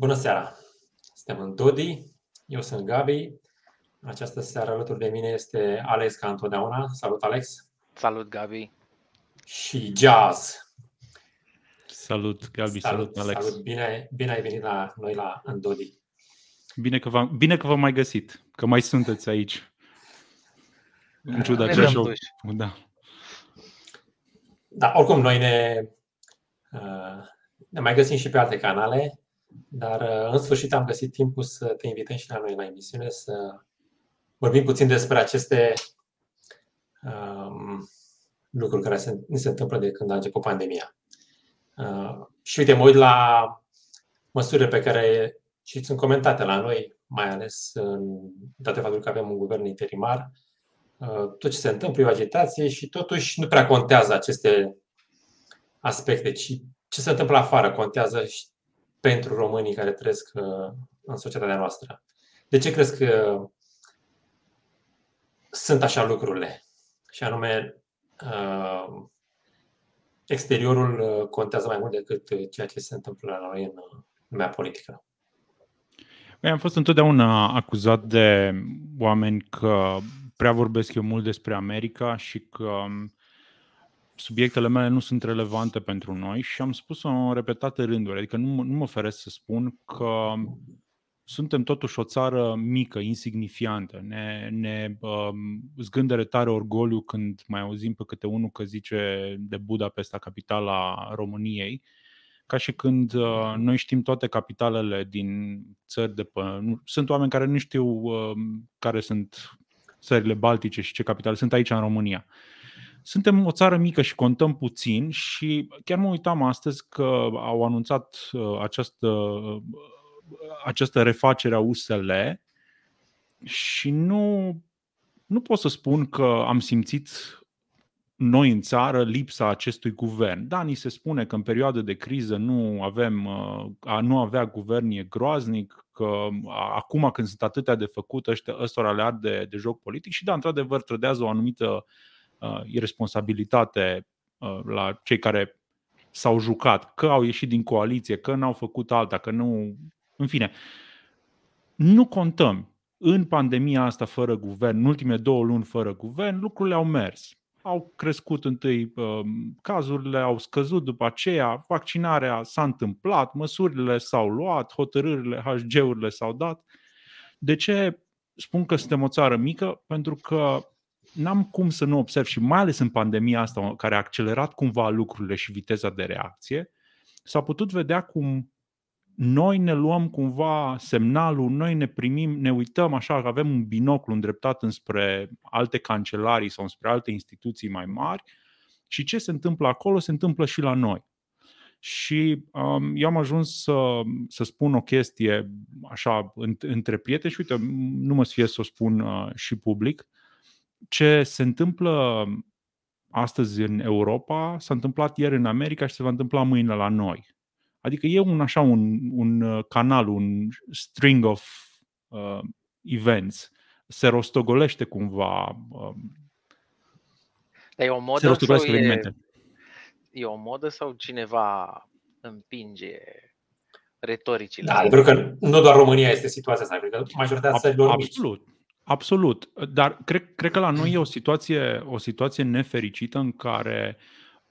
Bună seara! Suntem în Dodi, eu sunt Gabi. Această seară alături de mine este Alex ca întotdeauna. Salut, Alex! Salut, Gabi! Și Jazz. Salut, Gabi, salut, salut Alex! Salut, bine, bine ai venit la noi la Dodi. Bine că, v-am, bine că v-am mai găsit, că mai sunteți aici. În ciuda ce show. Da. Da, oricum, noi ne, uh, ne mai găsim și pe alte canale. Dar uh, în sfârșit am găsit timpul să te invităm și la noi la emisiune să vorbim puțin despre aceste um, lucruri care se, se întâmplă de când a început pandemia. Uh, și uite, mă uit la măsurile pe care și sunt comentate la noi, mai ales în date faptul că avem un guvern interimar, uh, tot ce se întâmplă e o agitație și totuși nu prea contează aceste aspecte, ci ce se întâmplă afară contează și pentru românii care trăiesc uh, în societatea noastră. De ce crezi că sunt așa lucrurile? Și anume, uh, exteriorul uh, contează mai mult decât ceea ce se întâmplă la noi în lumea politică. Am fost întotdeauna acuzat de oameni că prea vorbesc eu mult despre America și că um, subiectele mele nu sunt relevante pentru noi și am spus-o în repetate rânduri. Adică nu, nu mă feresc să spun că suntem totuși o țară mică, insignifiantă. Ne, ne um, zgândere tare orgoliu când mai auzim pe câte unul că zice de Budapesta, capitala României, ca și când uh, noi știm toate capitalele din țări de pe... Sunt oameni care nu știu uh, care sunt țările baltice și ce capitale sunt aici în România. Uh, suntem o țară mică și contăm puțin și chiar mă uitam astăzi că au anunțat uh, această, uh, această refacere a USL și nu, nu pot să spun că am simțit noi în țară lipsa acestui guvern. Da, ni se spune că în perioade de criză nu avem, uh, a nu avea guvern e groaznic, că acum când sunt atâtea de făcut, ăștia, ăstora le arde de joc politic și da, într-adevăr trădează o anumită uh, irresponsabilitate uh, la cei care s-au jucat, că au ieșit din coaliție, că n-au făcut alta, că nu. În fine, nu contăm. În pandemia asta fără guvern, în ultimele două luni fără guvern, lucrurile au mers. Au crescut întâi uh, cazurile, au scăzut după aceea, vaccinarea s-a întâmplat, măsurile s-au luat, hotărârile, HG-urile s-au dat. De ce spun că suntem o țară mică? Pentru că n-am cum să nu observ și mai ales în pandemia asta care a accelerat cumva lucrurile și viteza de reacție, s-a putut vedea cum noi ne luăm cumva semnalul, noi ne primim, ne uităm așa că avem un binoclu îndreptat înspre alte cancelarii sau înspre alte instituții mai mari și ce se întâmplă acolo se întâmplă și la noi. Și um, eu am ajuns să, să spun o chestie așa între prieteni și uite, nu mă fie să o spun uh, și public. Uh, ce se întâmplă astăzi în Europa s-a întâmplat ieri în America și se va întâmpla mâine la noi. Adică e un așa un, un uh, canal, un string of uh, events. Se rostogolește cumva. Uh, Dar e o modă se sau e, e o modă sau cineva împinge retoricile? Da, pentru că nu doar România este situația asta, cred că majoritatea țărilor mici. Absolut. Absolut, dar cred, cred că la noi e o situație, o situație nefericită în care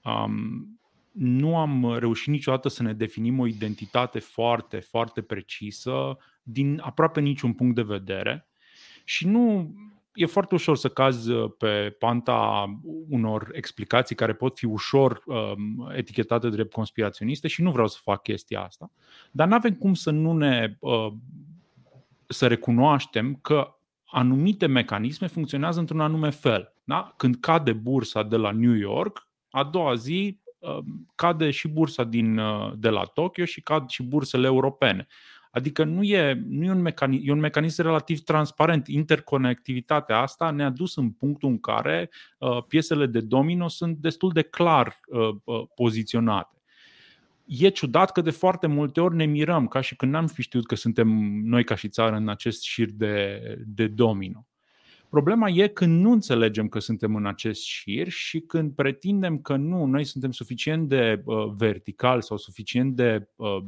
um, nu am reușit niciodată să ne definim o identitate foarte, foarte precisă din aproape niciun punct de vedere și nu e foarte ușor să cazi pe panta unor explicații care pot fi ușor um, etichetate drept conspiraționiste și nu vreau să fac chestia asta, dar nu avem cum să nu ne uh, să recunoaștem că anumite mecanisme funcționează într-un anume fel. Da? Când cade bursa de la New York, a doua zi um, cade și bursa din, uh, de la Tokyo și cad și bursele europene. Adică nu e, nu e, un mecanism, e un mecanism relativ transparent. Interconectivitatea asta ne-a dus în punctul în care uh, piesele de domino sunt destul de clar uh, uh, poziționate e ciudat că de foarte multe ori ne mirăm, ca și când n-am fi știut că suntem noi ca și țară în acest șir de, de domino. Problema e când nu înțelegem că suntem în acest șir și când pretindem că nu, noi suntem suficient de uh, vertical sau suficient de uh,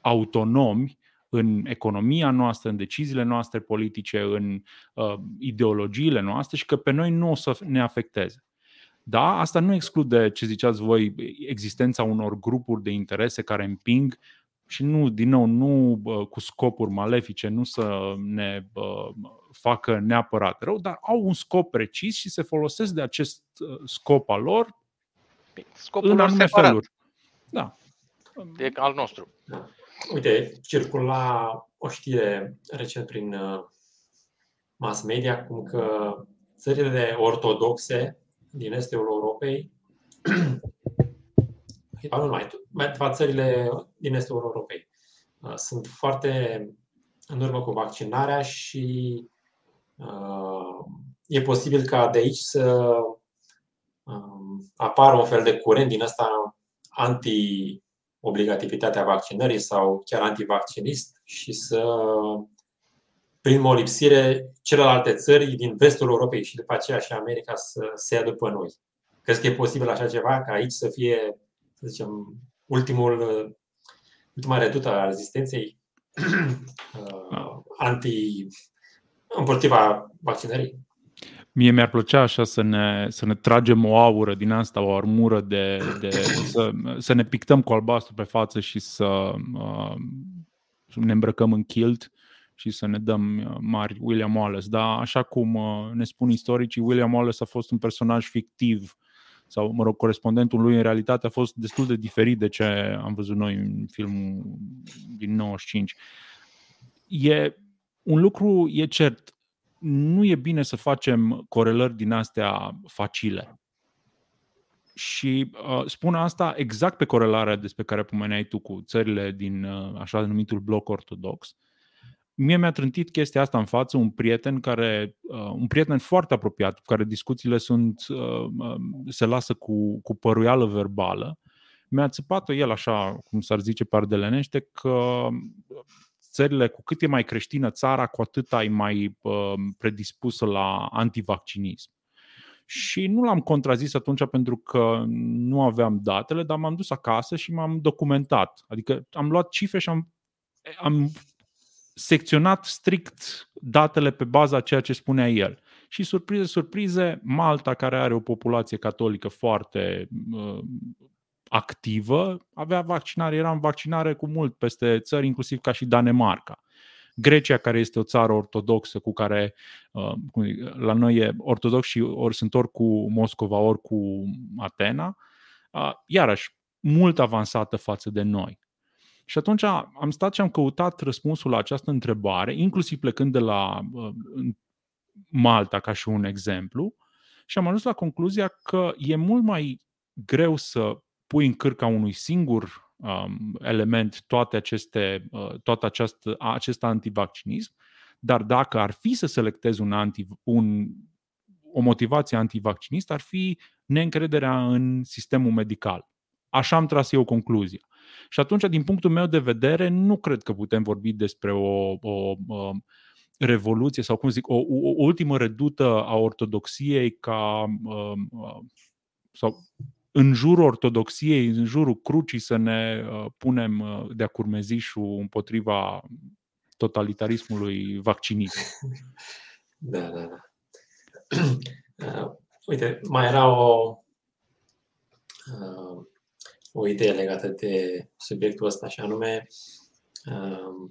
autonomi în economia noastră, în deciziile noastre politice, în uh, ideologiile noastre și că pe noi nu o să ne afecteze. Da, asta nu exclude ce ziceați voi, existența unor grupuri de interese care împing și nu, din nou, nu cu scopuri malefice, nu să ne facă neapărat rău, dar au un scop precis și se folosesc de acest uh, scop al lor Scopul în anume separat. feluri. Da. E al nostru. Uite, circula o știre recent prin uh, mass media cum că țările ortodoxe din estul Europei. Nu numai, mai țările din estul Europei. Uh, sunt foarte în urmă cu vaccinarea și uh, e posibil ca de aici să um, apară un fel de curent din ăsta anti-obligativitatea vaccinării sau chiar antivaccinist și să prin molipsire celelalte țări din vestul Europei și după aceea și America să se ia după noi. Crezi că e posibil așa ceva, ca aici să fie, să zicem, ultimul, ultima redută a rezistenței uh, anti împotriva vaccinării? Mie mi-ar plăcea așa să ne, să ne tragem o aură din asta, o armură de, de să, să ne pictăm cu albastru pe față și să uh, ne îmbrăcăm în kilt și să ne dăm uh, mari William Wallace. Dar așa cum uh, ne spun istoricii, William Wallace a fost un personaj fictiv sau, mă rog, corespondentul lui în realitate a fost destul de diferit de ce am văzut noi în filmul din 95. E, un lucru e cert, nu e bine să facem corelări din astea facile. Și uh, spun asta exact pe corelarea despre care pomeneai tu cu țările din uh, așa numitul bloc ortodox. Mie mi-a trântit chestia asta în față un prieten care, uh, un prieten foarte apropiat, cu care discuțiile sunt, uh, uh, se lasă cu, cu păruială verbală. Mi-a țăpat-o el așa, cum s-ar zice pardelenește, că țările, cu cât e mai creștină țara, cu atât ai mai uh, predispusă la antivaccinism. Și nu l-am contrazis atunci pentru că nu aveam datele, dar m-am dus acasă și m-am documentat. Adică am luat cifre și am, am secționat strict datele pe baza ceea ce spunea el. Și surprize, surprize, Malta, care are o populație catolică foarte uh, activă, avea vaccinare, era în vaccinare cu mult peste țări, inclusiv ca și Danemarca. Grecia, care este o țară ortodoxă cu care uh, la noi e ortodox și ori sunt ori cu Moscova, ori cu Atena, uh, iarăși mult avansată față de noi. Și atunci am stat și am căutat răspunsul la această întrebare, inclusiv plecând de la uh, Malta ca și un exemplu, și am ajuns la concluzia că e mult mai greu să pui în cârca unui singur um, element toate aceste, uh, toată această, acest antivaccinism, dar dacă ar fi să selectezi un anti, un, o motivație antivaccinistă, ar fi neîncrederea în sistemul medical. Așa am tras eu concluzia. Și atunci, din punctul meu de vedere, nu cred că putem vorbi despre o, o, o revoluție sau, cum zic, o, o ultimă redută a ortodoxiei ca um, uh, sau în jurul ortodoxiei, în jurul crucii să ne uh, punem uh, de-a curmezișul împotriva totalitarismului vaccinist. Da, da, da. Uh, uite, mai era o, uh, o idee legată de subiectul ăsta, și anume uh,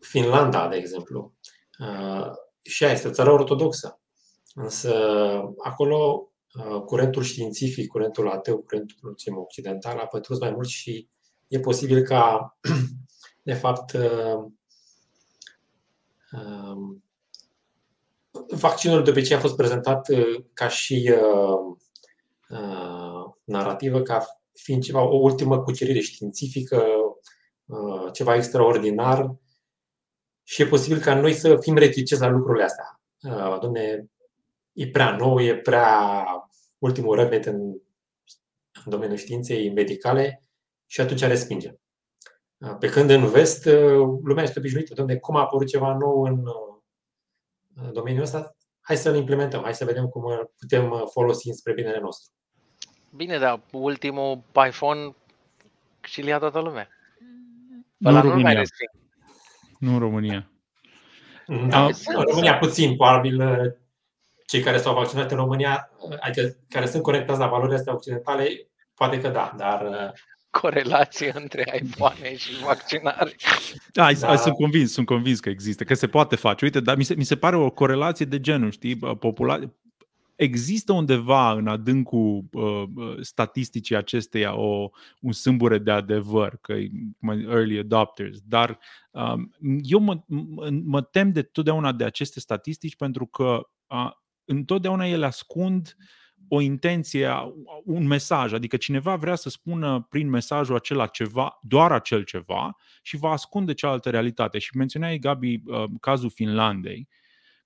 Finlanda, de exemplu. Uh, și ea este o țară ortodoxă. Însă acolo Uh, curentul științific, curentul ateu, curentul occidental a pătruns mai mult și e posibil ca, de fapt, uh, um, vaccinul de obicei a fost prezentat uh, ca și narrativă, ca fiind ceva, o ultimă cucerire științifică, ceva extraordinar și e posibil ca noi să fim reticenți la lucrurile astea. Domne, e prea nou, e prea ultimul răgnet în, în domeniul științei medicale și atunci respingem. Pe când în vest, lumea este obișnuită. Dom'le, cum a apărut ceva nou în, în domeniul ăsta? Hai să-l implementăm, hai să vedem cum îl putem folosi spre binele nostru. Bine, dar ultimul iPhone și l-a toată lumea. Nu în România. Nu în România. Da, în România puțin, probabil cei care s-au vaccinat în România, adică care sunt conectați la valorile astea occidentale, poate că da, dar corelație între iPhone și vaccinare. Da, da. sunt convins, sunt convins că există, că se poate face. Uite, dar mi se, mi se pare o corelație de genul, știi? Popula- există undeva în adâncul uh, statisticii acesteia o, un sâmbure de adevăr, că early adopters, dar um, eu mă, mă tem de totdeauna de aceste statistici pentru că uh, întotdeauna ele ascund o intenție, un mesaj, adică cineva vrea să spună prin mesajul acela ceva, doar acel ceva și va ascunde cealaltă realitate. Și menționai, Gabi, uh, cazul Finlandei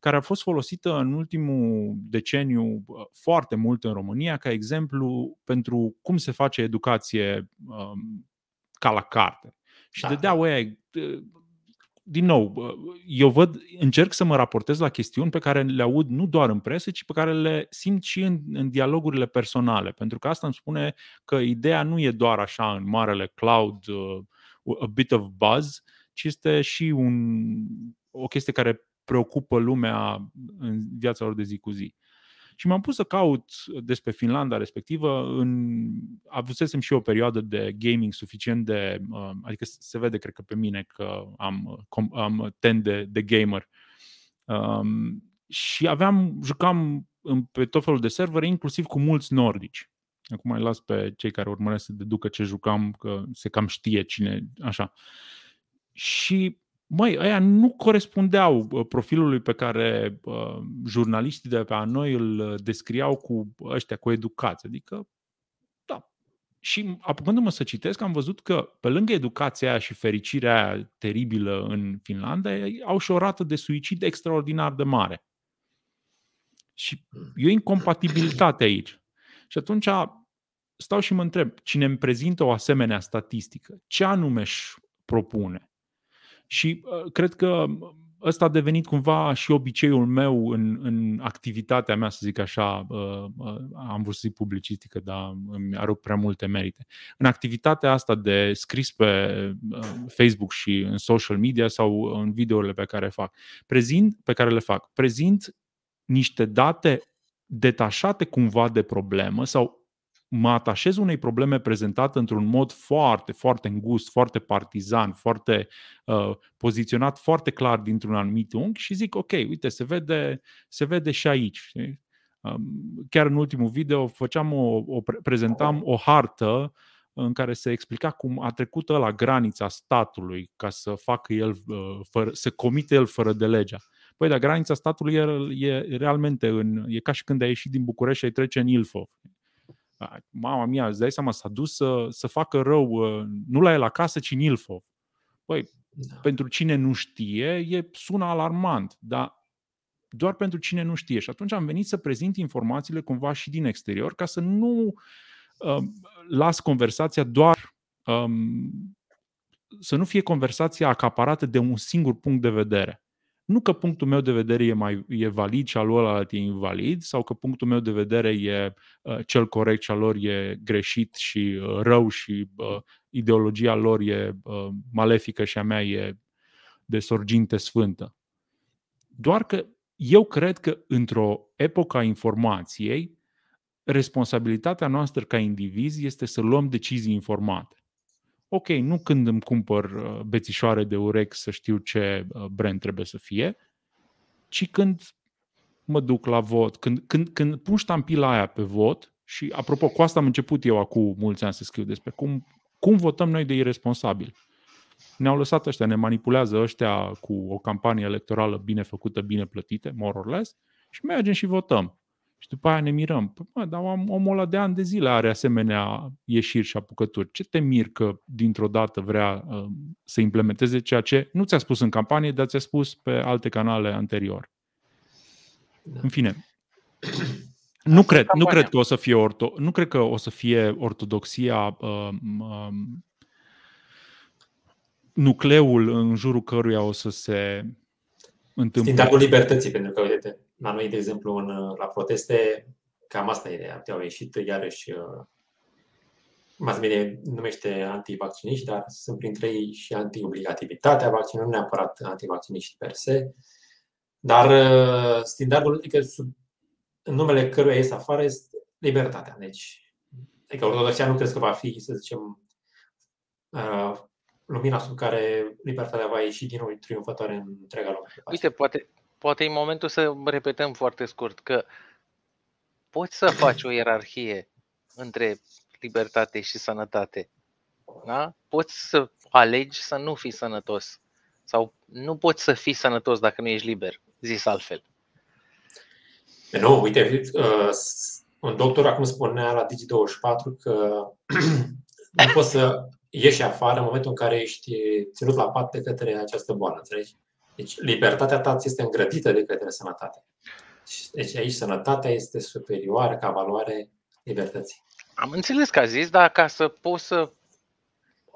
care a fost folosită în ultimul deceniu foarte mult în România ca exemplu pentru cum se face educație um, ca la carte. Și da. dădeau ăia, din nou, eu văd, încerc să mă raportez la chestiuni pe care le aud nu doar în presă, ci pe care le simt și în, în dialogurile personale. Pentru că asta îmi spune că ideea nu e doar așa în marele cloud, uh, a bit of buzz, ci este și un, o chestie care preocupă lumea în viața lor de zi cu zi. Și m-am pus să caut despre Finlanda respectivă. În, avusesem și o perioadă de gaming suficient de. Uh, adică se vede, cred că pe mine, că am, am ten de, de gamer. Um, și aveam, jucam pe tot felul de servere, inclusiv cu mulți nordici. Acum mai las pe cei care urmăresc să deducă ce jucam, că se cam știe cine, așa. Și măi, ăia nu corespundeau profilului pe care uh, jurnaliștii de pe noi îl descriau cu ăștia, cu educație. Adică, da. Și apucându-mă să citesc, am văzut că pe lângă educația aia și fericirea aia teribilă în Finlanda, au și o rată de suicid extraordinar de mare. Și e o incompatibilitate aici. Și atunci stau și mă întreb, cine îmi prezintă o asemenea statistică, ce anume își propune? Și uh, cred că ăsta a devenit cumva și obiceiul meu în, în activitatea mea, să zic așa, uh, uh, am vrut să zic publicistică, dar îmi arup prea multe merite. În activitatea asta de scris pe Facebook și în social media sau în videourile pe care fac, prezint, pe care le fac, prezint niște date detașate cumva de problemă sau mă atașez unei probleme prezentate într-un mod foarte, foarte îngust, foarte partizan, foarte uh, poziționat foarte clar dintr-un anumit unghi și zic, ok, uite, se vede, se vede și aici. Știi? Um, chiar în ultimul video făceam o, o prezentam o hartă în care se explica cum a trecut la granița statului ca să facă el, uh, fără, să comite el fără de legea. Păi, dar granița statului e, e realmente în, e ca și când ai ieșit din București și ai trece în Ilfov mama mia, îți dai seama, s-a dus să, să facă rău, uh, nu la el acasă, ci în Ilfov. Păi, da. pentru cine nu știe, e sună alarmant, dar doar pentru cine nu știe. Și atunci am venit să prezint informațiile cumva și din exterior, ca să nu uh, las conversația doar um, să nu fie conversația acaparată de un singur punct de vedere. Nu că punctul meu de vedere e, mai, e valid și al lor e invalid, sau că punctul meu de vedere e uh, cel corect și al lor e greșit și uh, rău și uh, ideologia lor e uh, malefică și a mea e de sorginte sfântă. Doar că eu cred că într-o epocă a informației, responsabilitatea noastră ca indivizi este să luăm decizii informate ok, nu când îmi cumpăr uh, bețișoare de urechi să știu ce uh, brand trebuie să fie, ci când mă duc la vot, când, când, când pun ștampila aia pe vot, și apropo, cu asta am început eu acum mulți ani să scriu despre cum, cum votăm noi de irresponsabil. Ne-au lăsat ăștia, ne manipulează ăștia cu o campanie electorală bine făcută, bine plătită, more or less, și mergem și votăm. Și după aia ne mirăm. Păi, mă, dar omul ăla de ani de zile are asemenea ieșiri și apucături. Ce te mir că dintr-o dată vrea uh, să implementeze ceea ce nu ți-a spus în campanie, dar ți-a spus pe alte canale anterior? Da. În fine. Nu cred, nu cred că o să fie orto, nu cred că o să fie ortodoxia uh, uh, nucleul în jurul căruia o să se întâmple. Standardul libertății, pentru că, uite, la noi, de exemplu, în, la proteste, cam asta e ideea. Au ieșit iarăși uh, mass media numește antivacciniști, dar sunt printre ei și anti-obligativitatea vaccinului, nu neapărat antivacciniști per se. Dar uh, standardul, adică sub în numele căruia ies afară este libertatea. Deci, adică ortodoxia nu crezi că va fi, să zicem, uh, lumina sub care libertatea va ieși din nou triumfătoare în întreaga lume. Uite, poate, poate e momentul să repetăm foarte scurt că poți să faci o ierarhie între libertate și sănătate. Da? Poți să alegi să nu fii sănătos. Sau nu poți să fii sănătos dacă nu ești liber, zis altfel. Nu, uite, uh, un doctor acum spunea la Digi24 că nu poți să ieși afară în momentul în care ești ținut la pat de către această boală, înțelegi? Deci libertatea ta ți este îngrădită de către sănătate. Deci aici sănătatea este superioară ca valoare libertății. Am înțeles că a zis, dar ca să poți să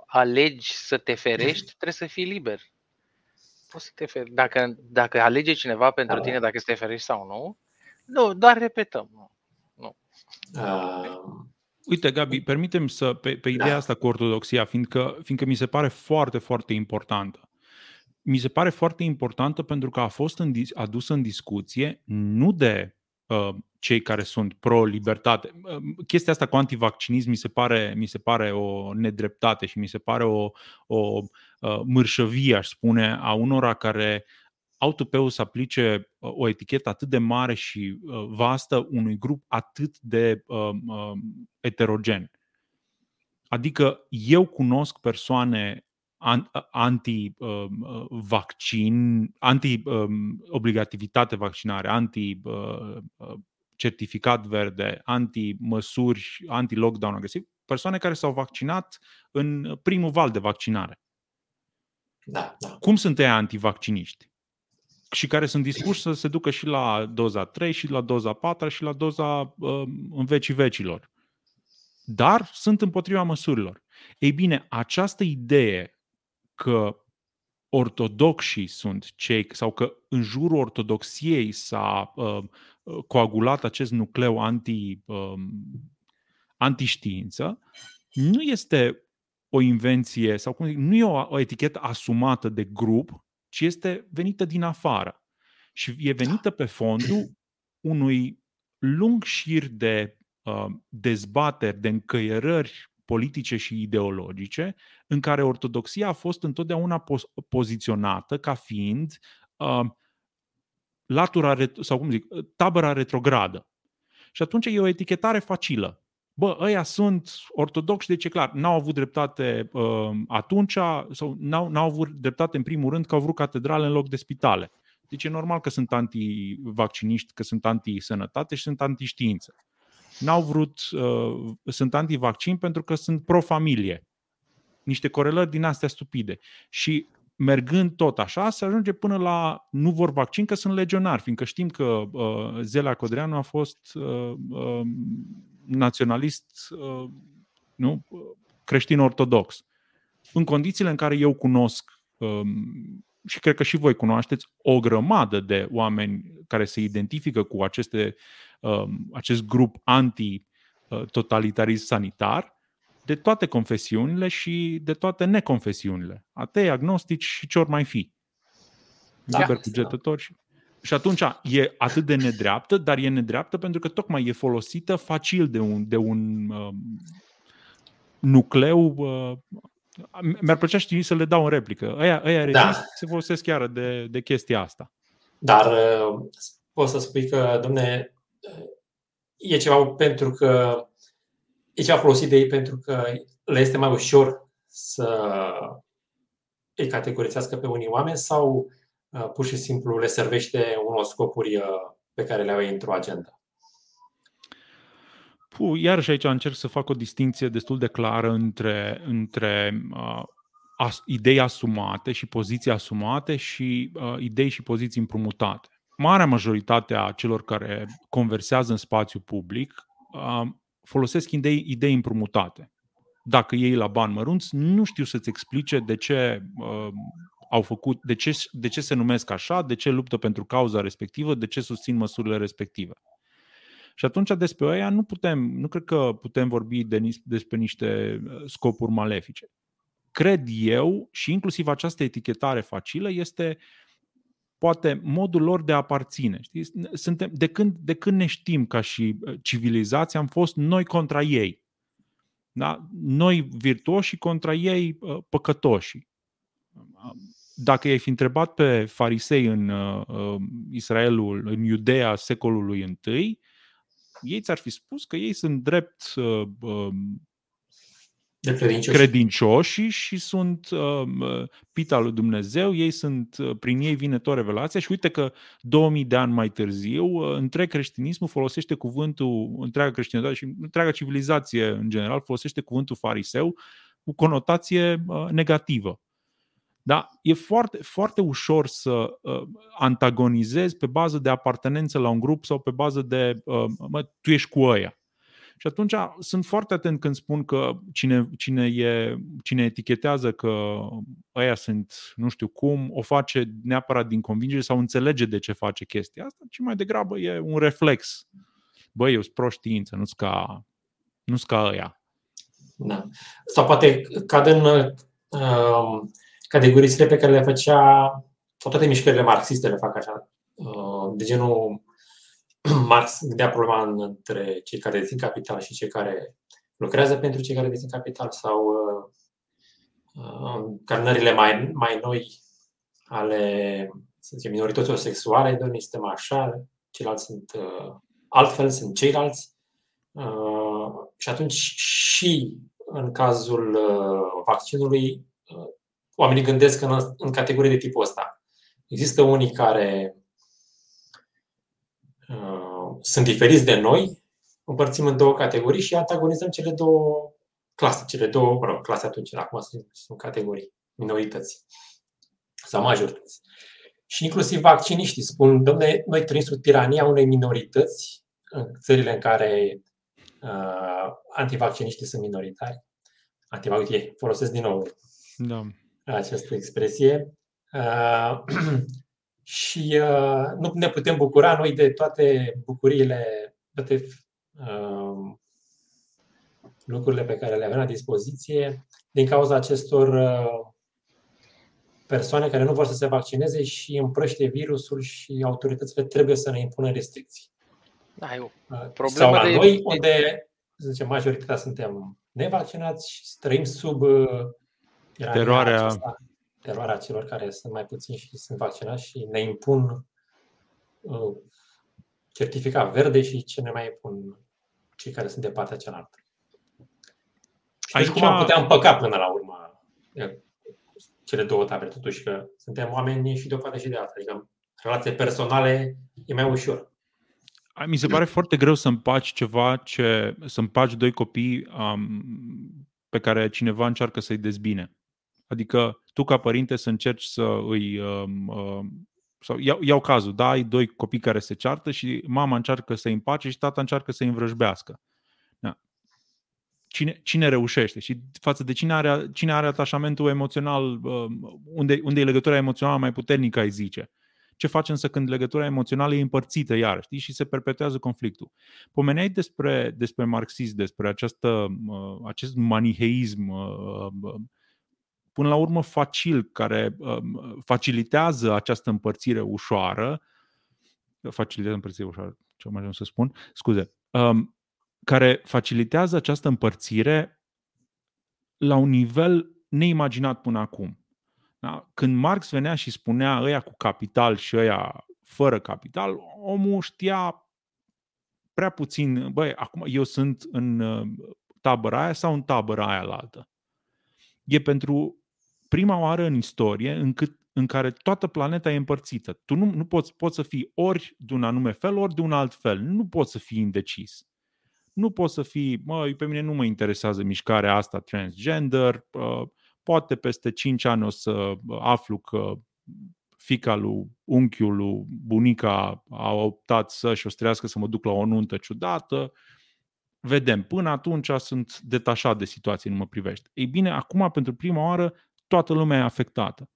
alegi să te ferești, trebuie să fii liber. Poți să te feri. Dacă, dacă alege cineva pentru da. tine dacă să te ferești sau nu, nu, doar repetăm. Nu. nu. Uh, Uite, Gabi, permitem să, pe, pe ideea da. asta cu ortodoxia, fiindcă, fiindcă mi se pare foarte, foarte importantă. Mi se pare foarte importantă pentru că a fost în, adusă în discuție nu de uh, cei care sunt pro-libertate. Uh, chestia asta cu antivaccinism mi se pare, mi se pare o nedreptate și mi se pare o, o uh, mârșăvie, aș spune, a unora care au tupeu să aplice uh, o etichetă atât de mare și uh, vastă unui grup atât de uh, uh, eterogen. Adică eu cunosc persoane anti-vaccin, anti-obligativitate vaccinare, anti-certificat verde, anti-măsuri, anti-lockdown agresiv, persoane care s-au vaccinat în primul val de vaccinare. Da, da. Cum sunt ei antivacciniști? și care sunt dispuși să se ducă și la doza 3 și la doza 4 și la doza uh, în vecii vecilor. Dar sunt împotriva măsurilor. Ei bine, această idee că ortodoxii sunt cei, sau că în jurul ortodoxiei s-a uh, coagulat acest nucleu anti, uh, antiștiință, nu este o invenție sau cum zic, nu e o, o etichetă asumată de grup, ci este venită din afară. Și e venită pe fondul unui lung șir de uh, dezbateri, de încăierări politice și ideologice, în care ortodoxia a fost întotdeauna pos- poziționată ca fiind uh, latura, sau cum zic, tabăra retrogradă. Și atunci e o etichetare facilă bă, ăia sunt ortodoxi, deci e clar, n-au avut dreptate uh, atunci sau n-au, n-au avut dreptate în primul rând că au vrut catedrale în loc de spitale. Deci e normal că sunt anti-vacciniști, că sunt anti-sănătate și sunt anti-știință. N-au vrut, uh, sunt anti-vaccin pentru că sunt pro-familie. Niște corelări din astea stupide. Și mergând tot așa, se ajunge până la nu vor vaccin că sunt legionari, fiindcă știm că uh, Zela Codreanu a fost uh, uh, naționalist uh, nu? creștin ortodox. În condițiile în care eu cunosc um, și cred că și voi cunoașteți o grămadă de oameni care se identifică cu aceste, um, acest grup anti-totalitarism sanitar, de toate confesiunile și de toate neconfesiunile, atei, agnostici și ce ori mai fi. Da, Liber cugetători și și atunci e atât de nedreaptă, dar e nedreaptă pentru că tocmai e folosită facil de un, de un uh, nucleu. Uh, mi-ar plăcea știi să le dau în replică. Aia, aia da. se folosesc chiar de, de chestia asta. Dar uh, poți să spui că, domne, e ceva pentru că e ceva folosit de ei pentru că le este mai ușor să îi categorizească pe unii oameni sau Uh, pur și simplu le servește unor scopuri uh, pe care le au într-o agenda. Puh, iarăși aici încerc să fac o distinție destul de clară între, între uh, as, idei asumate și poziții asumate și uh, idei și poziții împrumutate. Marea majoritate a celor care conversează în spațiu public uh, folosesc idei, idei împrumutate. Dacă ei la bani mărunți, nu știu să-ți explice de ce uh, au făcut, de ce, de ce se numesc așa, de ce luptă pentru cauza respectivă, de ce susțin măsurile respective. Și atunci despre ăia nu putem, nu cred că putem vorbi de, despre niște uh, scopuri malefice. Cred eu, și inclusiv această etichetare facilă, este poate modul lor de a aparține. Știi? Suntem, de, când, de când ne știm ca și uh, civilizație, am fost noi contra ei. Da? Noi virtuoși contra ei uh, păcătoși. Dacă i-ai fi întrebat pe farisei în uh, Israelul, în Iudea secolului I, ei ți-ar fi spus că ei sunt drept uh, uh, de credincioși. credincioși și sunt uh, pita lui Dumnezeu, ei sunt, uh, prin ei vine tot revelația și uite că 2000 de ani mai târziu, uh, întreg creștinismul folosește cuvântul, întreaga creștinitate și întreaga civilizație în general folosește cuvântul fariseu cu conotație uh, negativă. Da? E foarte, foarte ușor să uh, antagonizezi pe bază de apartenență la un grup sau pe bază de uh, mă, tu ești cu ăia. Și atunci sunt foarte atent când spun că cine, cine, e, cine etichetează că ăia sunt nu știu cum, o face neapărat din convingere sau înțelege de ce face chestia asta, ci mai degrabă e un reflex. Băi, eu sunt pro-știință, nu-s ca, nu ca ăia. Da. Sau poate cad în uh, categoriile pe care le făcea, sau toate mișcările marxiste le fac așa, uh, de genul Marx gândea problema între cei care dețin capital și cei care lucrează pentru cei care dețin capital sau uh, carnările mai, mai noi ale să zicem, minorităților sexuale, de unii suntem așa, ceilalți sunt uh, altfel, sunt ceilalți. Uh, și atunci și în cazul uh, vaccinului, uh, oamenii gândesc în, în categorii de tipul ăsta. Există unii care uh, sunt diferiți de noi, împărțim în două categorii și antagonizăm cele două clase, cele două, mă rog, clase atunci, acum sunt, sunt categorii, minorități sau majorități. Și inclusiv vacciniștii spun, domne, noi trăim sub tirania unei minorități în țările în care uh, antivacciniștii sunt minoritari. Antivacciniștii folosesc din nou da această expresie. Uh, și uh, nu ne putem bucura noi de toate bucuriile, toate uh, lucrurile pe care le avem la dispoziție din cauza acestor persoane care nu vor să se vaccineze și împrăște virusul și autoritățile trebuie să ne impună restricții. Da, eu. Sau la de... noi, unde, să zicem, majoritatea suntem nevaccinați și trăim sub teroarea... Aceasta, teroarea celor care sunt mai puțini și sunt vaccinați și ne impun uh, certificat verde și ce ne mai impun cei care sunt de partea cealaltă. Și Aici... cum am putea împăca până la urmă cele două tabere, totuși că suntem oameni și de o parte și de alta. Adică relații personale e mai ușor. Mi se pare foarte greu să împaci ceva, ce, să împaci doi copii um, pe care cineva încearcă să-i dezbine. Adică tu ca părinte să încerci să îi... Uh, sau iau, iau cazul, da, ai doi copii care se ceartă și mama încearcă să-i împace și tata încearcă să-i învrăjbească. Da. Cine, cine reușește și față de cine are, cine are atașamentul emoțional, uh, unde, unde e legătura emoțională mai puternică, ai zice. Ce faci însă când legătura emoțională e împărțită iar, știi, și se perpetuează conflictul. Pomeneai despre, despre marxism, despre această, uh, acest maniheism uh, până la urmă facil, care um, facilitează această împărțire ușoară, facilitează împărțire ușoară, ce mai să spun, scuze, um, care facilitează această împărțire la un nivel neimaginat până acum. Da? Când Marx venea și spunea ăia cu capital și ăia fără capital, omul știa prea puțin, băi, acum eu sunt în uh, tabăra aia sau în tabăra aia la altă. E pentru prima oară în istorie încât, în care toată planeta e împărțită. Tu nu, nu poți, poți să fii ori de un anume fel, ori de un alt fel. Nu poți să fii indecis. Nu poți să fii, mă, pe mine nu mă interesează mișcarea asta transgender, poate peste 5 ani o să aflu că fica lui unchiul lui bunica a optat să-și o strească să mă duc la o nuntă ciudată. Vedem. Până atunci sunt detașat de situație, nu mă privește. Ei bine, acum, pentru prima oară, toată lumea e afectată.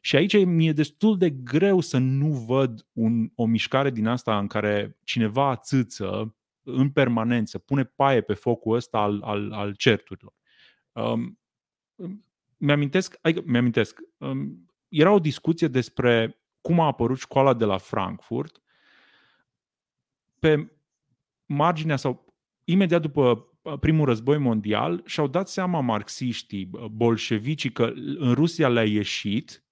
Și aici mi-e destul de greu să nu văd un, o mișcare din asta în care cineva țâță în permanență, pune paie pe focul ăsta al, al, al certurilor. Um, mi-amintesc, adică, mi-amintesc um, era o discuție despre cum a apărut școala de la Frankfurt pe marginea sau imediat după primul război mondial și-au dat seama marxiștii, bolșevicii, că în Rusia le-a ieșit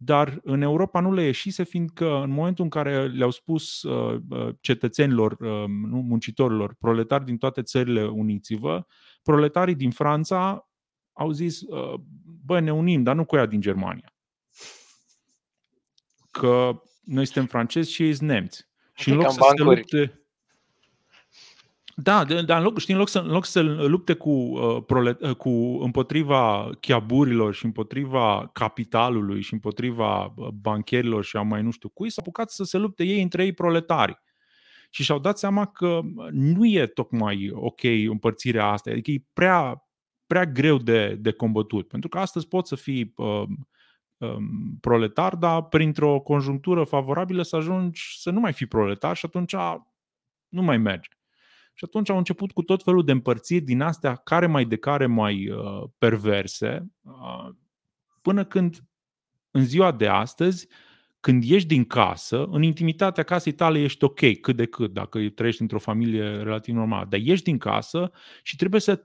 dar în Europa nu le ieșise, fiindcă în momentul în care le-au spus uh, uh, cetățenilor, uh, nu, muncitorilor, proletari din toate țările, uniți-vă, proletarii din Franța au zis, bă, ne unim, dar nu cu ea din Germania. Că noi suntem francezi și ei sunt nemți. Și în loc să se lupte, da, dar în loc, știi, în loc să, în loc să lupte cu, uh, prolet, uh, cu împotriva chiaburilor și împotriva capitalului și împotriva uh, bancherilor și a mai nu știu cui, s-au apucat să se lupte ei între ei proletari. Și și-au dat seama că nu e tocmai ok împărțirea asta, adică e prea, prea greu de, de combătut. Pentru că astăzi poți să fii uh, um, proletar, dar printr-o conjunctură favorabilă să ajungi să nu mai fii proletar și atunci nu mai merge. Și atunci au început cu tot felul de împărțiri din astea, care mai de care mai uh, perverse, uh, până când în ziua de astăzi, când ieși din casă, în intimitatea casei tale ești ok, cât de cât, dacă trăiești într-o familie relativ normală, dar ieși din casă și trebuie să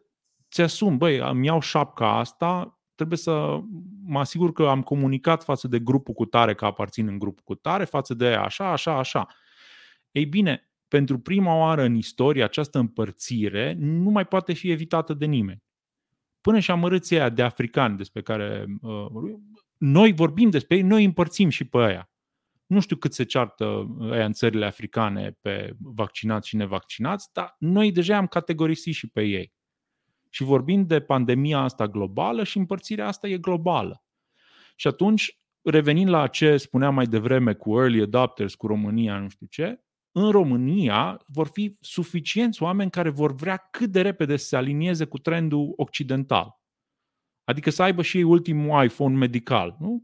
ți asumi, băi, îmi iau șapca asta, trebuie să mă asigur că am comunicat față de grupul cu tare că aparțin în grupul cu tare, față de așa, așa, așa. Ei bine, pentru prima oară în istorie această împărțire nu mai poate fi evitată de nimeni. Până și amărâții aia de africani despre care uh, noi vorbim despre ei, noi împărțim și pe aia. Nu știu cât se ceartă aia în țările africane pe vaccinați și nevaccinați, dar noi deja am categorisit și pe ei. Și vorbim de pandemia asta globală și împărțirea asta e globală. Și atunci, revenind la ce spuneam mai devreme cu early adopters, cu România, nu știu ce, în România vor fi suficienți oameni care vor vrea cât de repede să se alinieze cu trendul occidental. Adică să aibă și ei ultimul iPhone medical. Nu?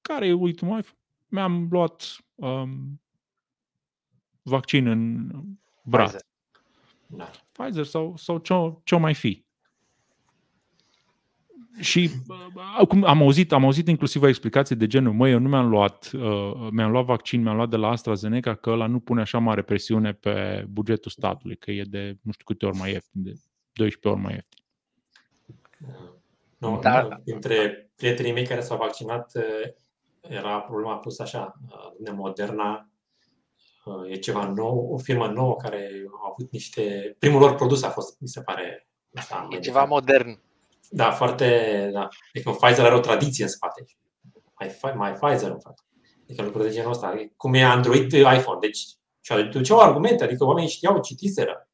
Care e ultimul iPhone? Mi-am luat um, vaccin în braț. Pfizer, da. Pfizer sau, sau ce, ce mai fi. Și acum am auzit, am auzit inclusiv o explicație de genul, măi, eu nu mi-am luat, uh, mi-am luat vaccin, mi-am luat de la AstraZeneca că ăla nu pune așa mare presiune pe bugetul statului, că e de nu știu câte ori mai ieftin, de 12 ori mai ieftin. Nu, da. Dintre prietenii mei care s-au vaccinat, uh, era problema pusă așa, uh, de Moderna, uh, e ceva nou, o firmă nouă care a avut niște... Primul lor produs a fost, mi se pare, asta, E ceva modern. Da, foarte, da. Adică Pfizer are o tradiție în spate. Mai, mai Pfizer în fapt. Adică lucruri de genul ăsta. Cum e Android iPhone. Deci, și aduceau argumente, adică oamenii știau, citiseră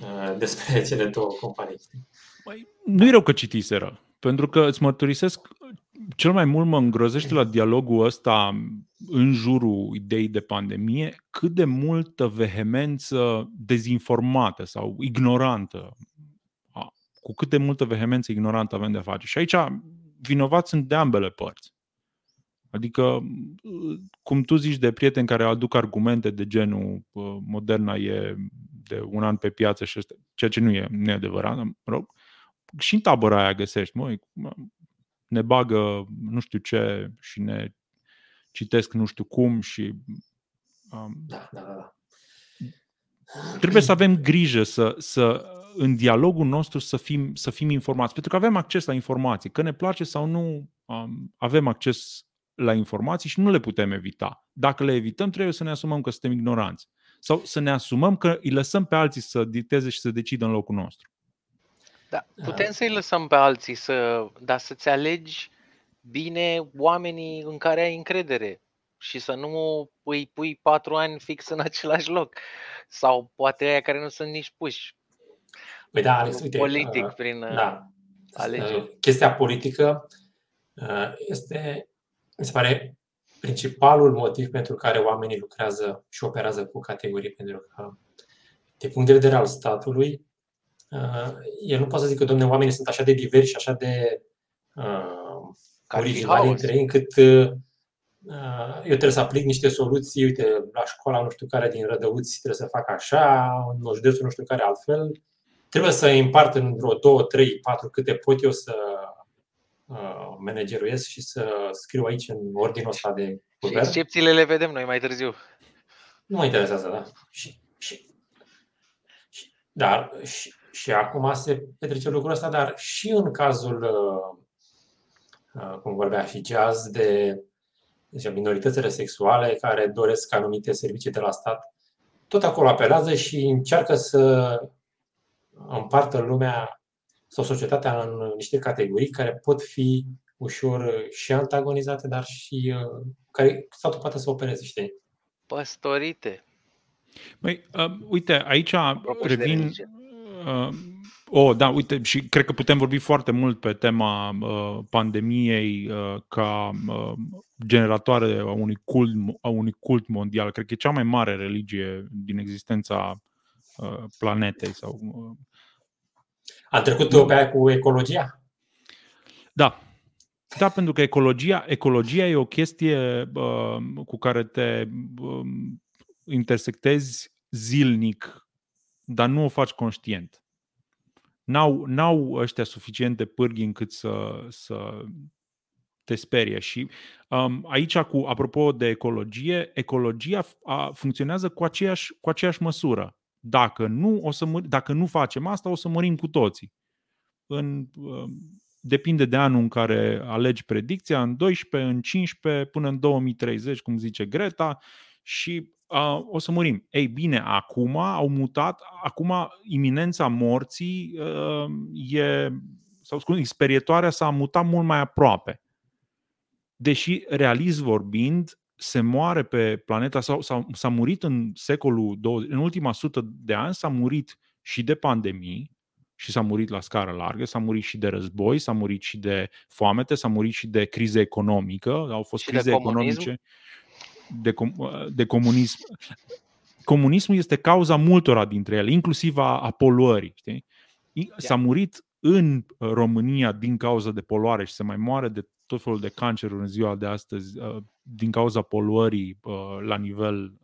uh, despre cele două companii. Păi, nu e rău că citiseră, pentru că îți mărturisesc, cel mai mult mă îngrozește la dialogul ăsta în jurul ideii de pandemie, cât de multă vehemență dezinformată sau ignorantă cu cât de multă vehemență ignorantă avem de face. Și aici vinovați sunt de ambele părți. Adică, cum tu zici de prieteni care aduc argumente de genul Moderna e de un an pe piață și ăsta, ceea ce nu e, nu e adevărat, mă rog, și în tabăra aia găsești, măi, ne bagă nu știu ce și ne citesc nu știu cum și um, da, da, da, da. trebuie să avem grijă să, să în dialogul nostru să fim, să fim informați, pentru că avem acces la informații. Că ne place sau nu, um, avem acces la informații și nu le putem evita. Dacă le evităm, trebuie să ne asumăm că suntem ignoranți. Sau să ne asumăm că îi lăsăm pe alții să dicteze și să decidă în locul nostru. Da, putem să-i lăsăm pe alții, să, dar să-ți alegi bine oamenii în care ai încredere și să nu îi pui patru ani fix în același loc. Sau poate aia care nu sunt nici puși. Păi da, Alex, uite, politic uh, prin da, uh, alegeri. Chestia politică uh, este, mi se pare, principalul motiv pentru care oamenii lucrează și operează cu categorii, pentru că, de punct de vedere al statului, el nu poate să zică, domne, oamenii sunt așa de diversi și așa de uh, originali între ei, încât eu trebuie să aplic niște soluții, uite, la școala nu știu care din Rădăuți trebuie să fac așa, în județul nu știu care altfel. Trebuie să împart în vreo două, trei, patru câte pot eu să uh, manageruiesc și să scriu aici în ordinul ăsta de guvern. Și excepțiile le vedem noi mai târziu. Nu mă interesează, da. Și, și, și, dar și, și acum se petrece lucrul ăsta, dar și în cazul, uh, uh, cum vorbea și Jazz, de deci minoritățile sexuale care doresc anumite servicii de la stat, tot acolo apelează și încearcă să împartă lumea sau societatea în niște categorii care pot fi ușor și antagonizate, dar și uh, care statul poate să opereze, știi? Păstorite. Băi, uh, uite, aici revin... Uh, Oh, da, uite, și cred că putem vorbi foarte mult pe tema uh, pandemiei uh, ca uh, generatoare a unui, cult, a unui cult mondial. Cred că e cea mai mare religie din existența uh, planetei. Sau, uh... A trecut pe aia cu ecologia? Da. Da, pentru că ecologia, ecologia e o chestie uh, cu care te uh, intersectezi zilnic, dar nu o faci conștient n-au, n-au ăștia suficiente pârghi încât să, să te sperie. Și um, aici, cu apropo de ecologie, ecologia a, funcționează cu aceeași, cu aceeași măsură. Dacă nu, o să măr- dacă nu facem asta, o să murim cu toții. În, um, depinde de anul în care alegi predicția, în 12, în 15, până în 2030, cum zice Greta, și uh, o să murim. Ei bine, acum au mutat, acum iminența morții uh, e, sau scuz, sperietoarea s-a mutat mult mai aproape. Deși, realist vorbind, se moare pe planeta sau s-a, s-a murit în secolul 20, în ultima sută de ani s-a murit și de pandemii, și s-a murit la scară largă, s-a murit și de război, s-a murit și de foamete, s-a murit și de crize economică, au fost și crize economice de, com- de comunism. Comunismul este cauza multora dintre ele, inclusiv a, a poluării. Știi? S-a murit în România din cauza de poluare și se mai moare de tot felul de canceruri în ziua de astăzi uh, din cauza poluării uh, la nivel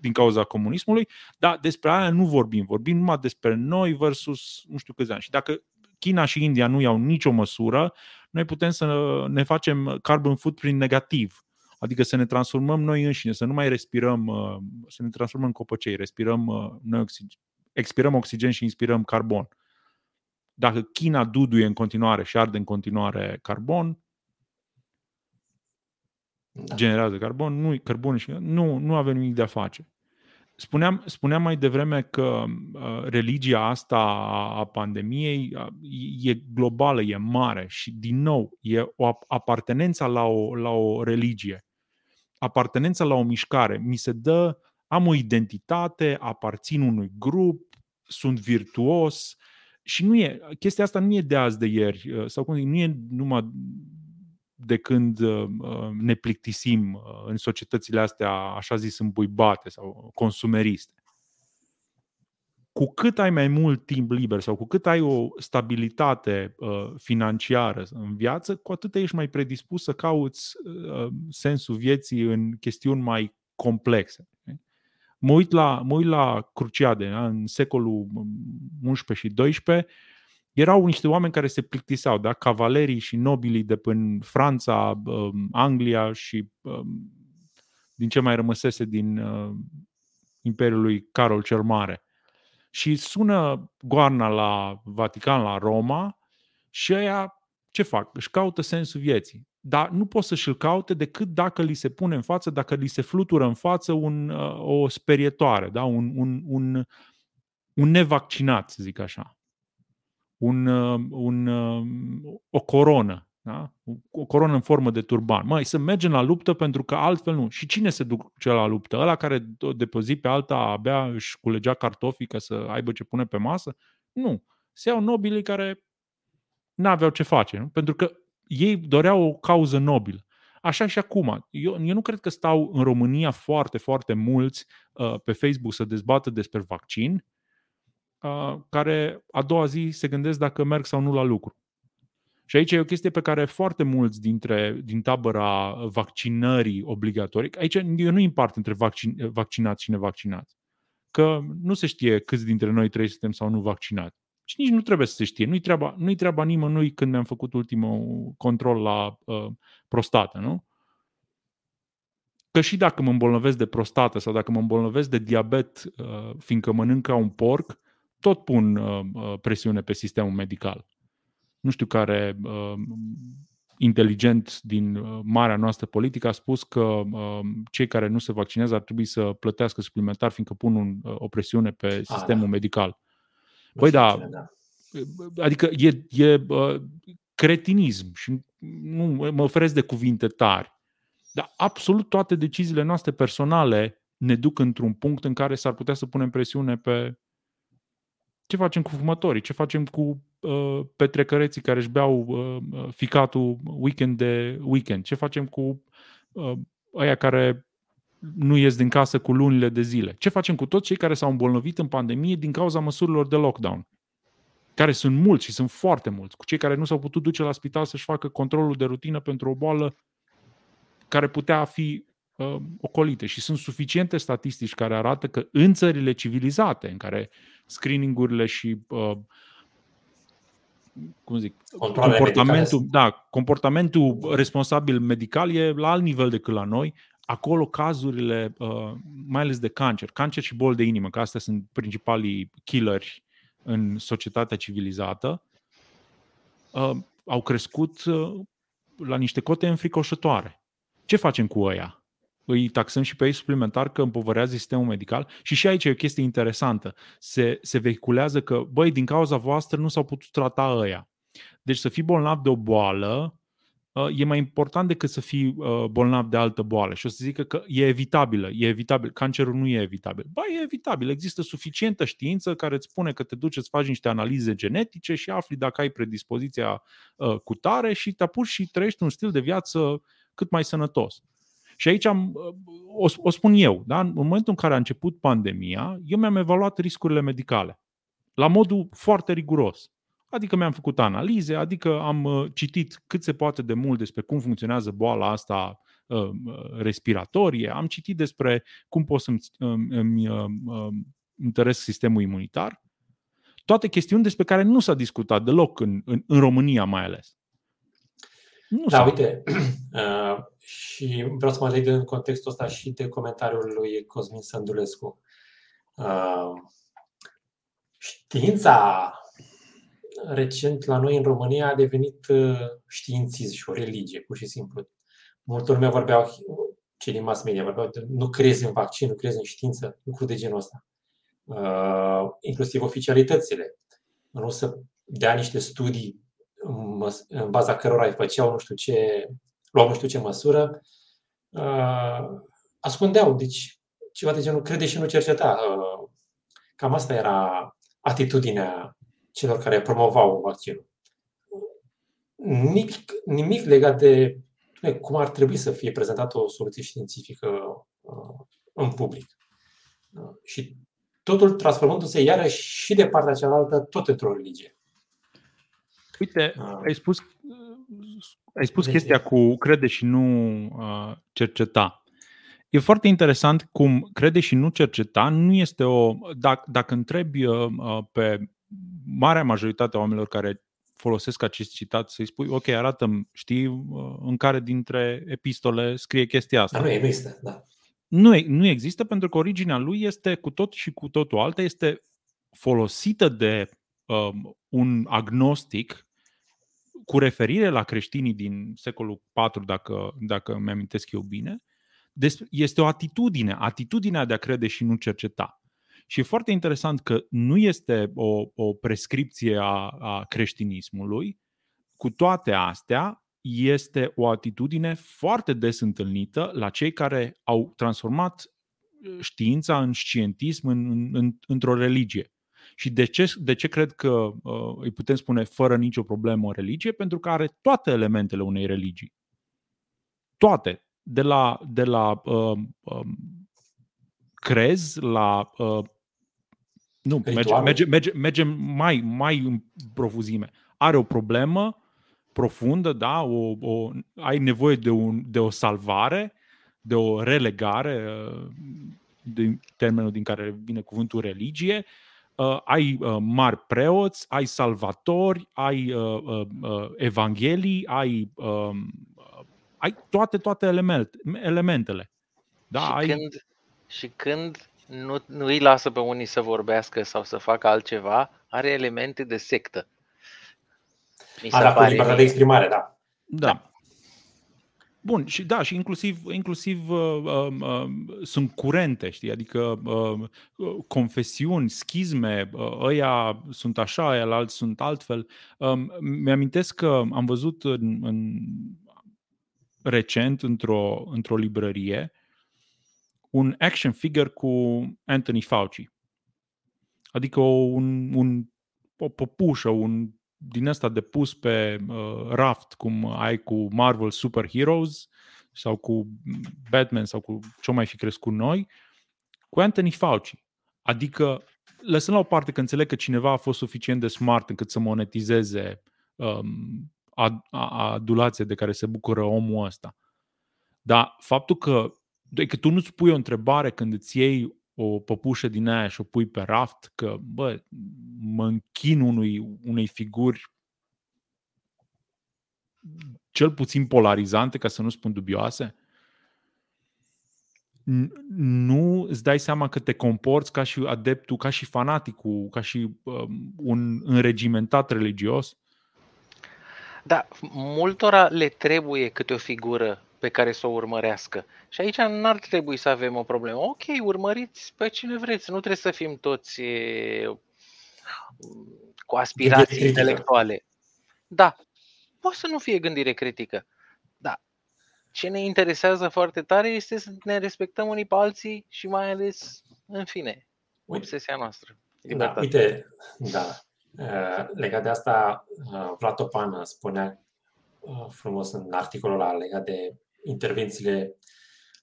din cauza comunismului, dar despre aia nu vorbim. Vorbim numai despre noi versus nu știu câți ani. Și dacă China și India nu iau nicio măsură, noi putem să ne facem carbon footprint negativ Adică să ne transformăm noi înșine, să nu mai respirăm, uh, să ne transformăm în copăcei, respirăm uh, noi oxigen, expirăm oxigen și inspirăm carbon. Dacă China duduie în continuare și arde în continuare carbon, da. generează carbon, nu, carbon și nu, nu avem nimic de a face. Spuneam, spuneam mai devreme că uh, religia asta a pandemiei uh, e globală, e mare și, din nou, e o apartenență la o, la o religie apartenența la o mișcare. Mi se dă, am o identitate, aparțin unui grup, sunt virtuos și nu e, chestia asta nu e de azi de ieri uh, sau cum zic, nu e numai de când uh, uh, ne plictisim în societățile astea, așa zis, îmbuibate sau consumeriste cu cât ai mai mult timp liber sau cu cât ai o stabilitate uh, financiară în viață, cu atât ești mai predispus să cauți uh, sensul vieții în chestiuni mai complexe. Mă uit la, mă uit la Cruciade, da? în secolul 11 și 12, erau niște oameni care se plictiseau, da? cavalerii și nobilii de până Franța, uh, Anglia și uh, din ce mai rămăsese din uh, Imperiul lui Carol cel Mare și sună goarna la Vatican, la Roma și ăia ce fac? Își caută sensul vieții. Dar nu pot să-și-l caute decât dacă li se pune în față, dacă li se flutură în față un, uh, o sperietoare, da? un, un, un, un nevaccinat, să zic așa. Un, uh, un, uh, o coronă da? O coronă în formă de turban. Mai să mergem la luptă pentru că altfel nu. Și cine se duce la luptă? Ăla care de pe zi pe alta abia își culegea cartofii ca să aibă ce pune pe masă? Nu. Se iau nobilii care n-aveau ce face. Nu? Pentru că ei doreau o cauză nobilă. Așa și acum. Eu, eu nu cred că stau în România foarte, foarte mulți uh, pe Facebook să dezbată despre vaccin, uh, care a doua zi se gândesc dacă merg sau nu la lucru Și aici e o chestie pe care foarte mulți dintre, din tabăra vaccinării obligatorii, aici eu nu împart între vaccin, vaccinați și nevaccinați, că nu se știe câți dintre noi trei suntem sau nu vaccinați. Și nici nu trebuie să se știe. Nu-i treaba, nu-i treaba nimănui când mi-am făcut ultimul control la uh, prostată, nu? Că și dacă mă îmbolnăvesc de prostată sau dacă mă îmbolnăvesc de diabet, uh, fiindcă mănânc ca un porc, tot pun uh, uh presiune pe sistemul medical nu știu care uh, inteligent din uh, marea noastră politică a spus că uh, cei care nu se vaccinează ar trebui să plătească suplimentar fiindcă pun un, uh, o presiune pe ah, sistemul a, da. medical. Băi, da, da, adică e, e uh, cretinism și nu mă oferesc de cuvinte tari. Dar absolut toate deciziile noastre personale ne duc într-un punct în care s-ar putea să punem presiune pe ce facem cu fumătorii, ce facem cu uh, petrecăreții care își beau uh, uh, ficatul weekend de weekend, ce facem cu uh, aia care nu ies din casă cu lunile de zile, ce facem cu toți cei care s-au îmbolnăvit în pandemie din cauza măsurilor de lockdown, care sunt mulți și sunt foarte mulți, cu cei care nu s-au putut duce la spital să-și facă controlul de rutină pentru o boală care putea fi uh, ocolite. Și sunt suficiente statistici care arată că în țările civilizate, în care screeningurile și uh, cum zic, comportamentul, da, comportamentul responsabil medical e la alt nivel decât la noi. Acolo cazurile, uh, mai ales de cancer, cancer și boli de inimă, că astea sunt principalii killeri în societatea civilizată, uh, au crescut uh, la niște cote înfricoșătoare. Ce facem cu ăia? Îi taxăm și pe ei suplimentar că împovărează sistemul medical. Și și aici e o chestie interesantă. Se, se vehiculează că, băi, din cauza voastră nu s-au putut trata ăia. Deci să fii bolnav de o boală ă, e mai important decât să fii ă, bolnav de altă boală. Și o să zică că e evitabilă, e evitabil. Cancerul nu e evitabil. Ba, e evitabil. Există suficientă știință care îți spune că te duci să faci niște analize genetice și afli dacă ai predispoziția ă, cu tare și te apuci și trăiești un stil de viață cât mai sănătos. Și aici am, o, o spun eu, da? în momentul în care a început pandemia, eu mi-am evaluat riscurile medicale la modul foarte riguros. Adică mi-am făcut analize, adică am uh, citit cât se poate de mult despre cum funcționează boala asta uh, respiratorie, am citit despre cum pot să-mi îmi, uh, întăresc sistemul imunitar. Toate chestiuni despre care nu s-a discutat deloc în, în, în România mai ales. Nu da, uite, uh, și vreau să mă leg în contextul ăsta și de comentariul lui Cosmin Sândulescu. Uh, știința recent la noi în România a devenit uh, științism și o religie, pur și simplu. Multă lume vorbeau, cei din mass media vorbeau de nu crezi în vaccin, nu crezi în știință, lucruri de genul ăsta. Uh, inclusiv oficialitățile. Nu să dea niște studii în baza cărora îi făceau nu știu ce, luau nu știu ce măsură, uh, ascundeau. Deci, ceva de genul, crede și nu cerceta. Uh, cam asta era atitudinea celor care promovau vaccinul. Nimic, nimic legat de cum ar trebui să fie prezentată o soluție științifică uh, în public. Și totul transformându-se iarăși și de partea cealaltă, tot într-o religie. Uite, uh. ai spus, ai spus chestia cu crede și nu uh, cerceta. E foarte interesant cum crede și nu cerceta nu este o. Dacă, dacă întrebi uh, pe marea majoritate a oamenilor care folosesc acest citat să-i spui, ok, arată știi, uh, în care dintre epistole scrie chestia asta. Dar nu există, da. Nu, nu există pentru că originea lui este cu tot și cu totul alta, este folosită de uh, un agnostic cu referire la creștinii din secolul IV, dacă, dacă mi-amintesc eu bine, este o atitudine, atitudinea de a crede și nu cerceta. Și e foarte interesant că nu este o, o prescripție a, a creștinismului, cu toate astea, este o atitudine foarte des întâlnită la cei care au transformat știința în scientism în, în, în, într-o religie. Și de ce, de ce cred că uh, îi putem spune fără nicio problemă o religie? Pentru că are toate elementele unei religii. Toate. De la, de la uh, uh, crez la. Uh, nu, merge, merge, merge, merge mai, mai în profuzime. Are o problemă, profundă, da? o, o, ai nevoie de, un, de o salvare, de o relegare, uh, din termenul din care vine cuvântul religie, uh, ai uh, mari preoți, ai salvatori, ai uh, uh, uh, evanghelii, ai, uh, ai toate, toate element, elementele. Da, și, ai... când, și când nu, nu îi lasă pe unii să vorbească sau să facă altceva, are elemente de sectă. Mi se pare libertatea de exprimare, da. Da. Da. Bun, și da, și inclusiv, inclusiv uh, uh, uh, sunt curente, știi, adică uh, confesiuni, schizme, uh, ăia sunt așa, ăia alți sunt altfel. Uh, mi-amintesc că am văzut în, în recent într-o, într-o librărie un action figure cu Anthony Fauci. Adică un, un, o păpușă, un din asta de pus pe uh, raft, cum ai cu Marvel Super Heroes sau cu Batman sau cu ce mai fi crescut noi, cu Anthony Fauci. Adică, lăsând la o parte că înțeleg că cineva a fost suficient de smart încât să monetizeze um, adulație de care se bucură omul ăsta. Dar faptul că, că tu nu-ți pui o întrebare când îți iei o păpușă din aia și o pui pe raft, că, bă, mă închin unui, unei figuri cel puțin polarizante, ca să nu spun dubioase, nu îți dai seama că te comporți ca și adeptul, ca și fanaticul, ca și um, un înregimentat religios? Da, multora le trebuie câte o figură pe care să o urmărească. Și aici n-ar trebui să avem o problemă. Ok, urmăriți pe cine vreți, nu trebuie să fim toți e, cu aspirații intelectuale. Da, poate să nu fie gândire critică. Da, ce ne interesează foarte tare este să ne respectăm unii pe alții și mai ales, în fine, obsesia noastră. Da, uite, da. Legat de asta, Vlad Topan spunea frumos în articolul ăla legat de intervențiile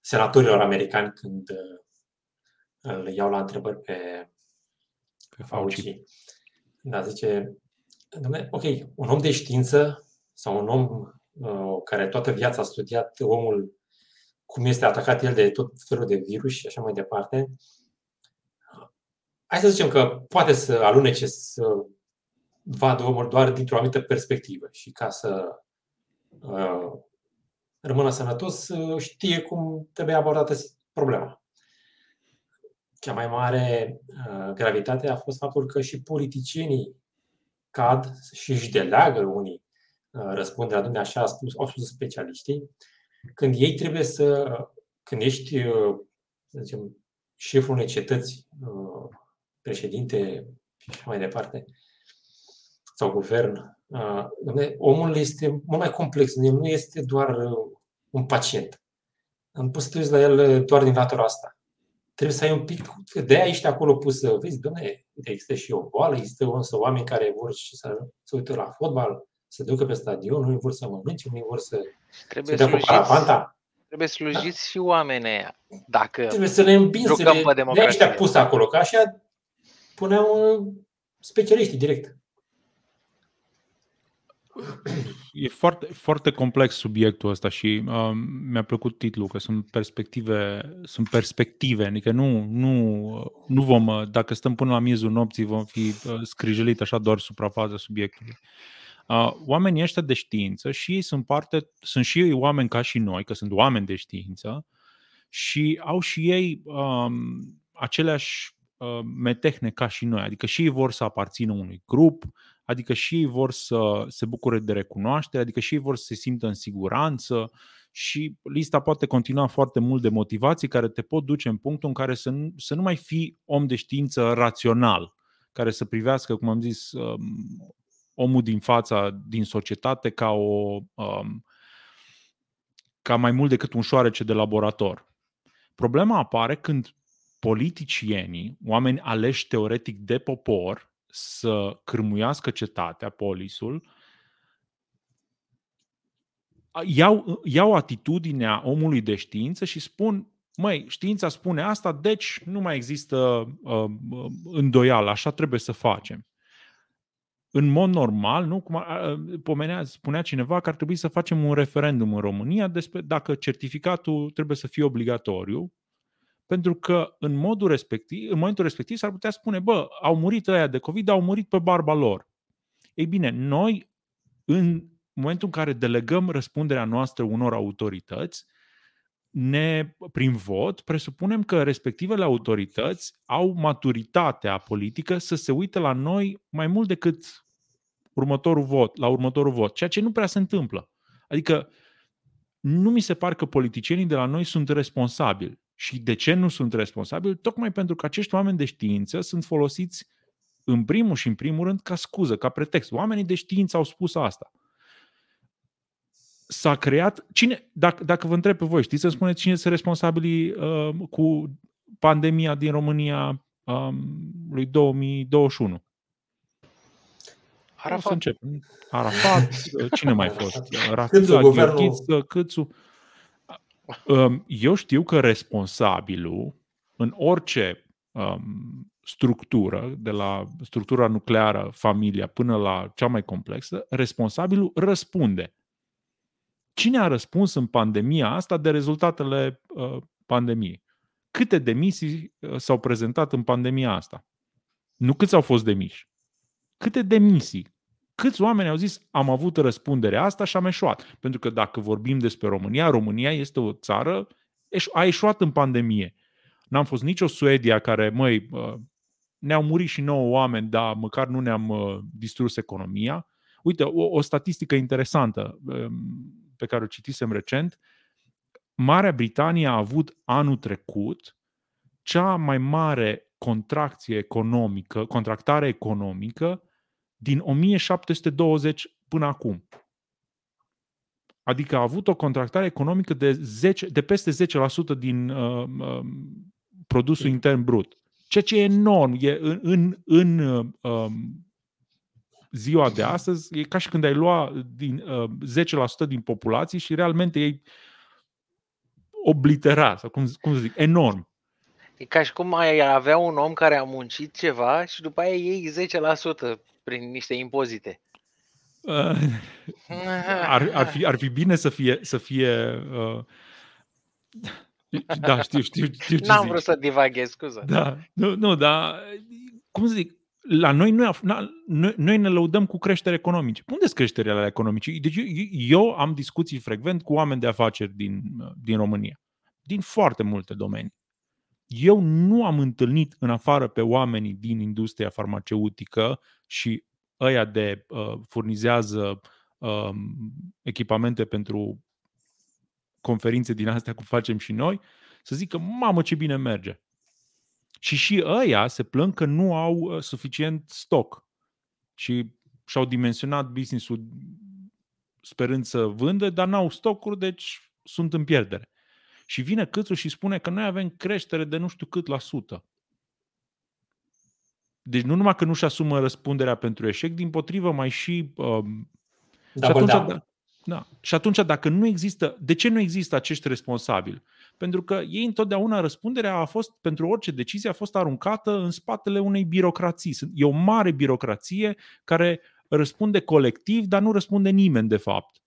senatorilor americani când uh, îl iau la întrebări pe, pe Fauci. Da, zice, ok, un om de știință sau un om uh, care toată viața a studiat omul cum este atacat el de tot felul de virus și așa mai departe, hai să zicem că poate să alunece să vadă omul doar dintr-o anumită perspectivă și ca să uh, rămână sănătos, știe cum trebuie abordată problema. Cea mai mare uh, gravitate a fost faptul că și politicienii cad și își deleagă unii uh, răspunderea, dumne, așa a spus, au spus specialiștii, când ei trebuie să, când ești, uh, să zicem, șeful unei cetăți, președinte și așa mai departe, sau guvern, omul este mult mai complex. El nu este doar un pacient. Nu poți să te uiți la el doar din latura asta. Trebuie să ai un pic, de aia ești acolo pus să vezi, domne, există și o boală, există însă oameni care vor și să, să uite la fotbal, să ducă pe stadion, unii vor să mănânce, unii vor să trebuie să dea cu parapanta. Trebuie slujiți da? și oamenii aia. Dacă trebuie să ne îmbin, să ne, de ăștia pus acolo, că așa puneau uh, specialiștii direct. E foarte, foarte complex subiectul ăsta și uh, mi-a plăcut titlul, că sunt perspective, sunt perspective, adică nu, nu, nu vom, dacă stăm până la miezul nopții, vom fi uh, scrijelit așa doar suprafața subiectului. Uh, oamenii ăștia de știință și ei sunt parte, sunt și ei oameni ca și noi, că sunt oameni de știință și au și ei um, aceleași uh, metehne ca și noi, adică și ei vor să aparțină unui grup, adică și ei vor să se bucure de recunoaștere, adică și ei vor să se simtă în siguranță și lista poate continua foarte mult de motivații care te pot duce în punctul în care să nu, să nu mai fii om de știință rațional, care să privească, cum am zis, um, omul din fața, din societate ca o um, ca mai mult decât un șoarece de laborator. Problema apare când politicienii, oameni aleși teoretic de popor, să cârmuiască cetatea, polisul, iau, iau atitudinea omului de știință și spun, măi, știința spune asta, deci nu mai există uh, îndoială, așa trebuie să facem. în mod normal, nu? Cum pomenea, spunea cineva că ar trebui să facem un referendum în România despre dacă certificatul trebuie să fie obligatoriu, pentru că în, modul respectiv, în momentul respectiv s-ar putea spune, bă, au murit ăia de COVID, au murit pe barba lor. Ei bine, noi, în momentul în care delegăm răspunderea noastră unor autorități, ne, prin vot, presupunem că respectivele autorități au maturitatea politică să se uite la noi mai mult decât următorul vot, la următorul vot, ceea ce nu prea se întâmplă. Adică nu mi se pare că politicienii de la noi sunt responsabili. Și de ce nu sunt responsabili? Tocmai pentru că acești oameni de știință sunt folosiți în primul și în primul rând ca scuză, ca pretext. Oamenii de știință au spus asta. S-a creat. Cine, dacă, dacă vă întreb pe voi, știți să spuneți cine sunt responsabili uh, cu pandemia din România um, lui 2021? Arafat. O să încep. Arafat, cine mai fost? Rafila, Gheorghiță, Câțu. Um, eu știu că responsabilul în orice um, structură, de la structura nucleară, familia, până la cea mai complexă, responsabilul răspunde. Cine a răspuns în pandemia asta de rezultatele uh, pandemiei? Câte demisii uh, s-au prezentat în pandemia asta? Nu câți au fost demiși. Câte demisii? Câți oameni au zis am avut răspunderea asta și am eșuat? Pentru că dacă vorbim despre România, România este o țară, a eșuat în pandemie. N-am fost nicio Suedia care, măi, ne-au murit și nouă oameni, dar măcar nu ne-am distrus economia. Uite, o, o statistică interesantă pe care o citisem recent. Marea Britanie a avut anul trecut cea mai mare contracție economică, contractare economică din 1720 până acum. Adică a avut o contractare economică de, 10, de peste 10% din uh, uh, produsul intern brut. Ceea ce e enorm. E în, în, în uh, ziua de astăzi, e ca și când ai lua din, uh, 10% din populație și realmente ei oblitera, sau cum, cum să zic, enorm. E ca și cum ai avea un om care a muncit ceva și după aia iei 10% prin niște impozite. Uh, ar, ar, fi, ar fi bine să fie. Să fie uh, da, știu, știu, știu ce N-am zici. vrut să divaghez, scuză. Da, nu, nu, dar cum să zic, la noi, noi, noi, noi ne lăudăm cu creștere economice. Unde sunt creșterile economice? Deci eu, eu am discuții frecvent cu oameni de afaceri din, din România, din foarte multe domenii. Eu nu am întâlnit în afară pe oamenii din industria farmaceutică și ăia de uh, furnizează uh, echipamente pentru conferințe din astea cum facem și noi, să zică, mamă ce bine merge. Și și ăia se plâng că nu au uh, suficient stoc și și-au dimensionat business-ul sperând să vândă, dar n-au stocuri, deci sunt în pierdere. Și vine Câțu și spune că noi avem creștere de nu știu cât la sută. Deci nu numai că nu-și asumă răspunderea pentru eșec, din potrivă mai și... Um, și, atunci, da. Da. și atunci dacă nu există... De ce nu există acești responsabili? Pentru că ei întotdeauna răspunderea a fost, pentru orice decizie, a fost aruncată în spatele unei birocrații. E o mare birocrație care răspunde colectiv, dar nu răspunde nimeni, de fapt.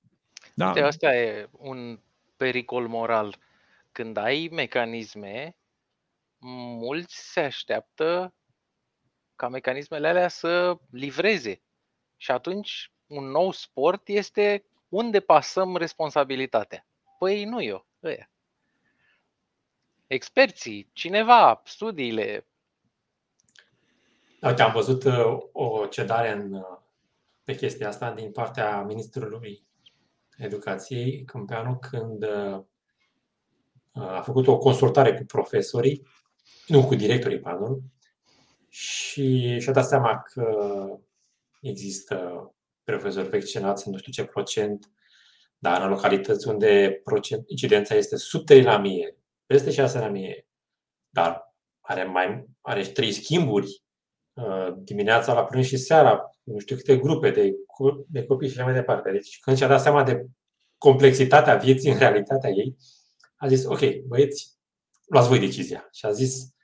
Da? Uite, asta e un pericol moral când ai mecanisme, mulți se așteaptă ca mecanismele alea să livreze. Și atunci un nou sport este unde pasăm responsabilitatea. Păi nu eu, ăia. Experții, cineva, studiile. Uite, am văzut uh, o cedare în, uh, pe chestia asta din partea Ministrului Educației Câmpeanu când uh, a făcut o consultare cu profesorii, nu cu directorii, pardon, și și-a dat seama că există profesori vaccinați în nu știu ce procent, dar în localități unde procent, incidența este sub 3 la mie, peste 6 la mie, dar are, mai, are 3 schimburi uh, dimineața la prânz și seara, nu știu câte grupe de, de copii și așa mai departe. Deci când și-a dat seama de complexitatea vieții în realitatea ei, a zis, ok, băieți, luați voi decizia. Și a zis,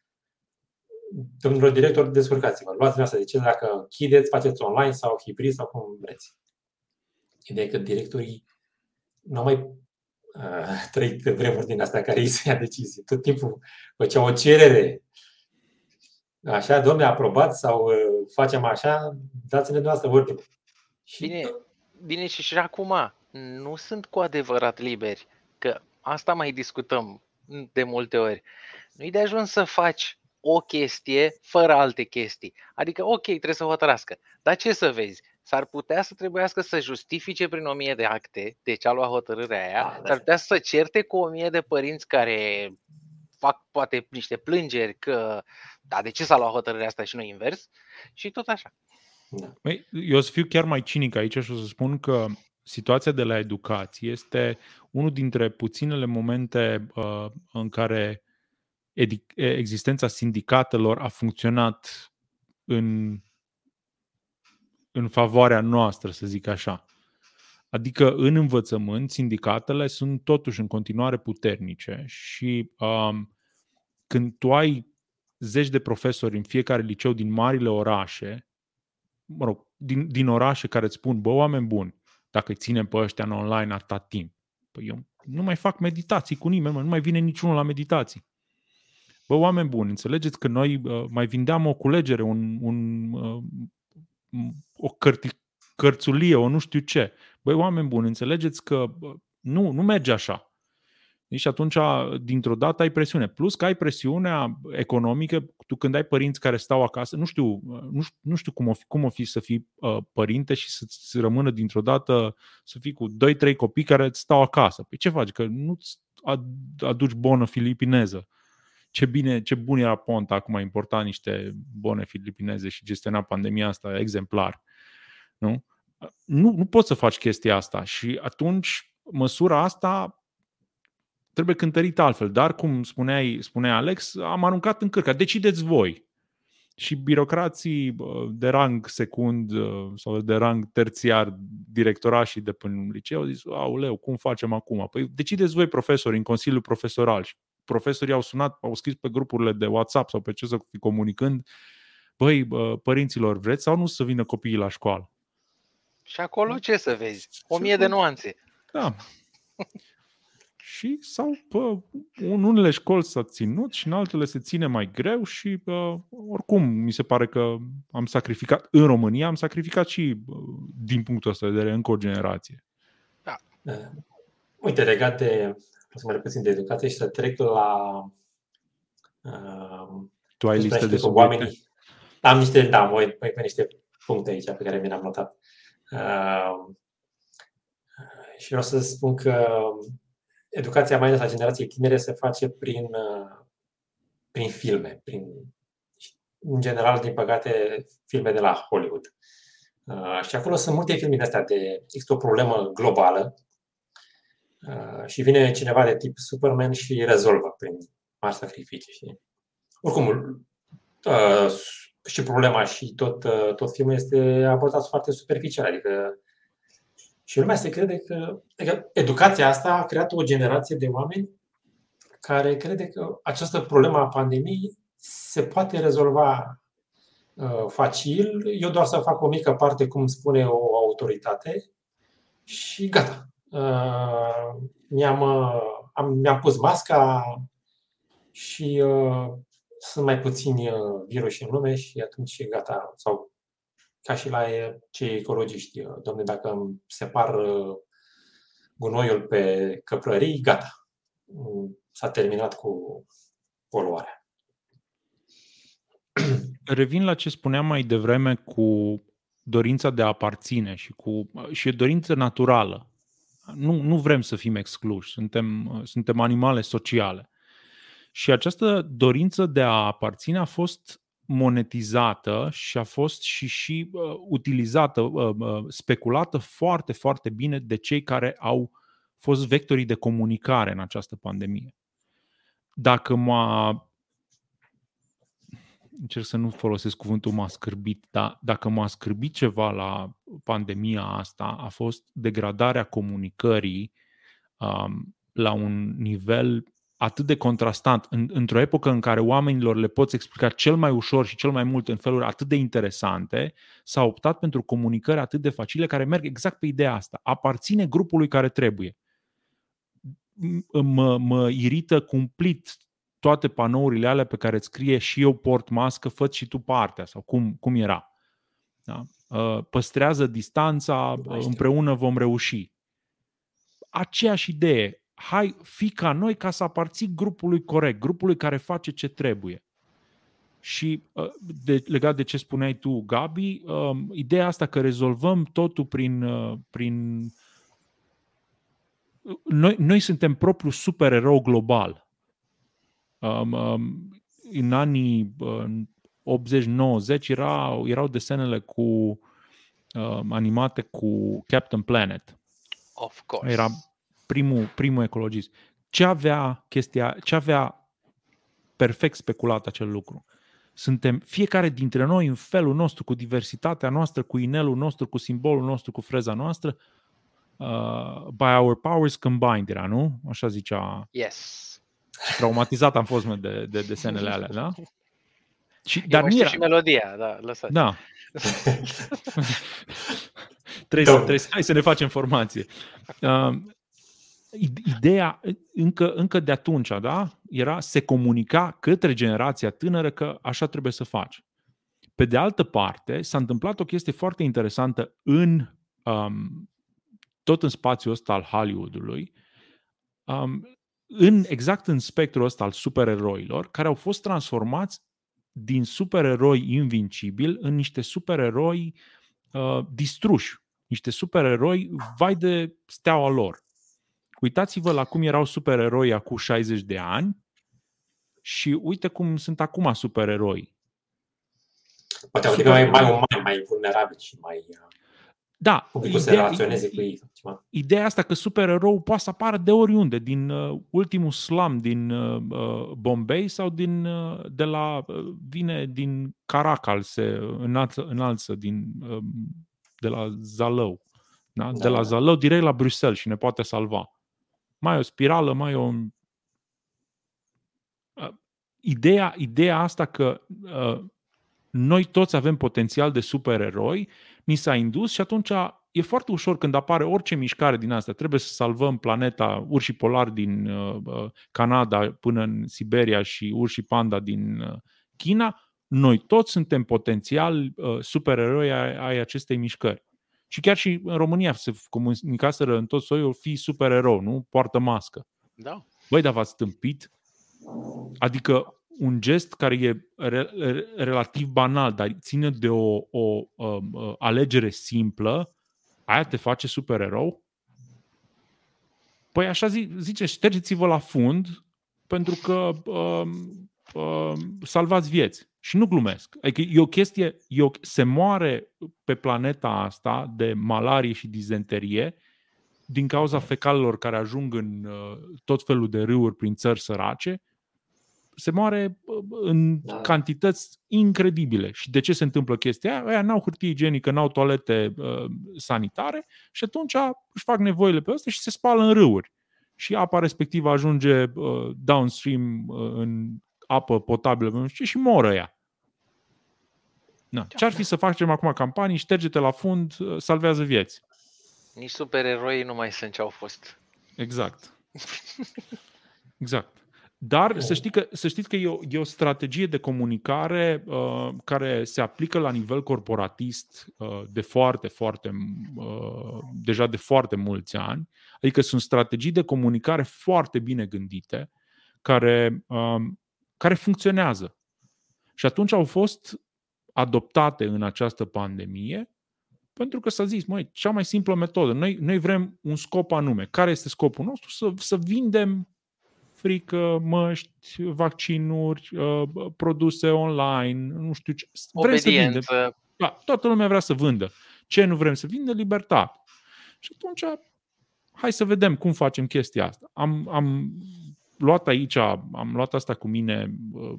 domnilor director, descurcați-vă, luați asta, de ce dacă chideți, faceți online sau hibrid sau cum vreți. Ideea e că directorii nu au mai uh, trăit vremuri din astea care ei să ia decizii. Tot timpul făceau o cerere. Așa, domne, aprobat sau uh, facem așa, dați-ne dumneavoastră ordine. Și bine, bine și și acum, nu sunt cu adevărat liberi, că asta mai discutăm de multe ori. Nu-i de ajuns să faci o chestie fără alte chestii. Adică, ok, trebuie să hotărască. Dar ce să vezi? S-ar putea să trebuiască să justifice prin o mie de acte de ce a luat hotărârea aia, da, da. s-ar putea să certe cu o mie de părinți care fac poate niște plângeri că da, de ce s-a luat hotărârea asta și nu invers și tot așa. Da. eu o să fiu chiar mai cinic aici și o să spun că situația de la educație este unul dintre puținele momente uh, în care existența sindicatelor a funcționat în, în favoarea noastră, să zic așa. Adică în învățământ, sindicatele sunt totuși în continuare puternice și um, când tu ai zeci de profesori în fiecare liceu din marile orașe, mă rog, din, din orașe care îți spun, bă, oameni buni, dacă îi ținem pe ăștia în online atâta timp, păi eu nu mai fac meditații cu nimeni, mă, nu mai vine niciunul la meditații. Bă, oameni buni, înțelegeți că noi uh, mai vindeam o culegere, un, un, uh, o cărti, cărțulie, o nu știu ce. Băi, oameni buni, înțelegeți că uh, nu, nu merge așa. Și atunci, dintr-o dată, ai presiune. Plus că ai presiunea economică, tu când ai părinți care stau acasă, nu știu, nu știu, nu știu cum, o fi, cum o fi să fii uh, părinte și să-ți rămână dintr-o dată să fii cu 2-3 copii care stau acasă. Păi ce faci? Că nu-ți aduci bonă filipineză. Ce bine, ce bun era Ponta, acum a importat niște bone filipineze și gestiona pandemia asta exemplar. Nu? Nu, nu poți să faci chestia asta și atunci măsura asta trebuie cântărit altfel. Dar, cum spuneai, spunea Alex, am aruncat în cârca. Decideți voi. Și birocrații de rang secund sau de rang terțiar, directorașii de până liceu, au zis, auleu, cum facem acum? Păi decideți voi profesori în Consiliul Profesoral. Și profesorii au sunat, au scris pe grupurile de WhatsApp sau pe ce să fi comunicând, băi, părinților, vreți sau nu să vină copiii la școală? Și acolo ce să vezi? O mie de nuanțe. Da. și sau pă, în unele școli s-a ținut și în altele se ține mai greu și pă, oricum mi se pare că am sacrificat, în România am sacrificat și din punctul ăsta de vedere încă o generație. Da. Uite, legat de, să mai puțin de educație și să trec la uh, tu ai listă de subiecte? Oamenii, am niște, da, voi pe niște puncte aici pe care mi le-am notat. Uh, și vreau să spun că educația mai ales a generației tinere se face prin, uh, prin filme, prin, în general, din păcate, filme de la Hollywood. Uh, și acolo sunt multe filme de astea de există o problemă globală uh, și vine cineva de tip Superman și rezolvă prin mari sacrificii. Și, oricum, uh, și problema și tot, uh, tot filmul este abordat foarte superficial, adică și lumea se crede că adică educația asta a creat o generație de oameni care crede că această problemă a pandemiei se poate rezolva uh, facil. Eu doar să fac o mică parte, cum spune o autoritate, și gata. Uh, mi-am, uh, am, mi-am pus masca și uh, sunt mai puțini uh, virus în lume și atunci gata. Sau ca și la cei ecologiști. Domne, dacă îmi separ uh, gunoiul pe căprării, gata. Mm, s-a terminat cu poluarea. Revin la ce spuneam mai devreme cu dorința de a aparține și cu și dorință naturală. Nu, nu vrem să fim excluși, suntem, suntem animale sociale. Și această dorință de a aparține a fost monetizată și a fost și, și uh, utilizată, uh, uh, speculată foarte, foarte bine de cei care au fost vectorii de comunicare în această pandemie. Dacă m-a încerc să nu folosesc cuvântul m-a scârbit, dar dacă m-a scârbit ceva la pandemia asta, a fost degradarea comunicării um, la un nivel atât de contrastant, în, într-o epocă în care oamenilor le poți explica cel mai ușor și cel mai mult în feluri atât de interesante, s-a optat pentru comunicări atât de facile care merg exact pe ideea asta. Aparține grupului care trebuie. Mă, mă irită cumplit toate panourile alea pe care îți scrie și eu port mască, fă și tu partea sau cum, cum era. Da? Uh, păstrează distanța, împreună vom reuși. Aceeași idee, hai, fi ca noi ca să aparții grupului corect, grupului care face ce trebuie. Și uh, de, legat de ce spuneai tu, Gabi, um, ideea asta că rezolvăm totul prin. Uh, prin noi, noi suntem propriul supererou global. Um, um, în anii 80-90 erau, erau desenele cu um, animate cu Captain Planet. Of course. Era primul, primul ecologist. Ce avea chestia, ce avea perfect speculat acel lucru? Suntem fiecare dintre noi în felul nostru, cu diversitatea noastră, cu inelul nostru, cu simbolul nostru, cu freza noastră, uh, by our powers combined era, nu? Așa zicea. Yes. Traumatizat am fost de, de desenele alea, da? Și, Eu dar era... și melodia, da, lăsați. Da. trebuie, să, trebuie, hai să ne facem formație. Uh, ideea încă, încă de atunci, da, era se comunica către generația tânără că așa trebuie să faci. Pe de altă parte, s-a întâmplat o chestie foarte interesantă în um, tot în spațiul ăsta al Hollywoodului, um, în, exact în spectrul ăsta al supereroilor, care au fost transformați din supereroi invincibili în niște supereroi uh, distruși, niște supereroi vai de steaua lor. Uitați-vă la cum erau supereroi acum 60 de ani și uite cum sunt acum supereroi. Poate au mai, mai umani, mai vulnerabili și mai... Uh, da, ideea, să relaționeze cu ei. Ideea asta că supererou poate să apară de oriunde, din uh, ultimul slam din uh, uh Bombay sau din, uh, de la, uh, vine din Caracal, se înalță, înalță din, uh, de la Zalău. Da? Da, de la da. Zalău direct la Bruxelles și ne poate salva mai o spirală, mai o... Uh, ideea, ideea asta că uh, noi toți avem potențial de supereroi, ni s-a indus și atunci e foarte ușor când apare orice mișcare din asta. Trebuie să salvăm planeta urși polar din uh, uh, Canada până în Siberia și urși panda din uh, China. Noi toți suntem potențial uh, supereroi ai, ai acestei mișcări. Și chiar și în România se comunicaseră în tot soiul, fi supererou, nu? Poartă mască. Da. Băi, dar v-ați stâmpit? Adică un gest care e re, re, relativ banal, dar ține de o, o, o, um, o alegere simplă, aia te face supererou? Păi așa zi, zice, ștergeți-vă la fund pentru că um, um, salvați vieți. Și nu glumesc. Adică e o chestie, e o, se moare pe planeta asta de malarie și dizenterie din cauza fecalelor care ajung în uh, tot felul de râuri prin țări sărace, se moare uh, în da. cantități incredibile. Și de ce se întâmplă chestia aia? Aia n-au hârtie igienică, n-au toalete uh, sanitare și atunci își fac nevoile pe astea și se spală în râuri. Și apa respectivă ajunge uh, downstream uh, în apă potabilă nu știu ce, și moră ea. Na. Ce ar fi să facem acum campanii, șterge-te la fund, salvează vieți. Nici supereroi nu mai sunt ce au fost. Exact. Exact. Dar să, știi că, să știți că e o, e o strategie de comunicare uh, care se aplică la nivel corporatist uh, de foarte, foarte, uh, deja de foarte mulți ani. Adică sunt strategii de comunicare foarte bine gândite, care, uh, care funcționează. Și atunci au fost adoptate în această pandemie, pentru că s-a zis, măi, cea mai simplă metodă, noi, noi vrem un scop anume. Care este scopul nostru? Să, să vindem frică, măști, vaccinuri, uh, produse online, nu știu ce. Vrem să vindem. Da, toată lumea vrea să vândă. Ce nu vrem să vindă? Libertate. Și atunci, hai să vedem cum facem chestia asta. Am, am luat aici, am luat asta cu mine uh,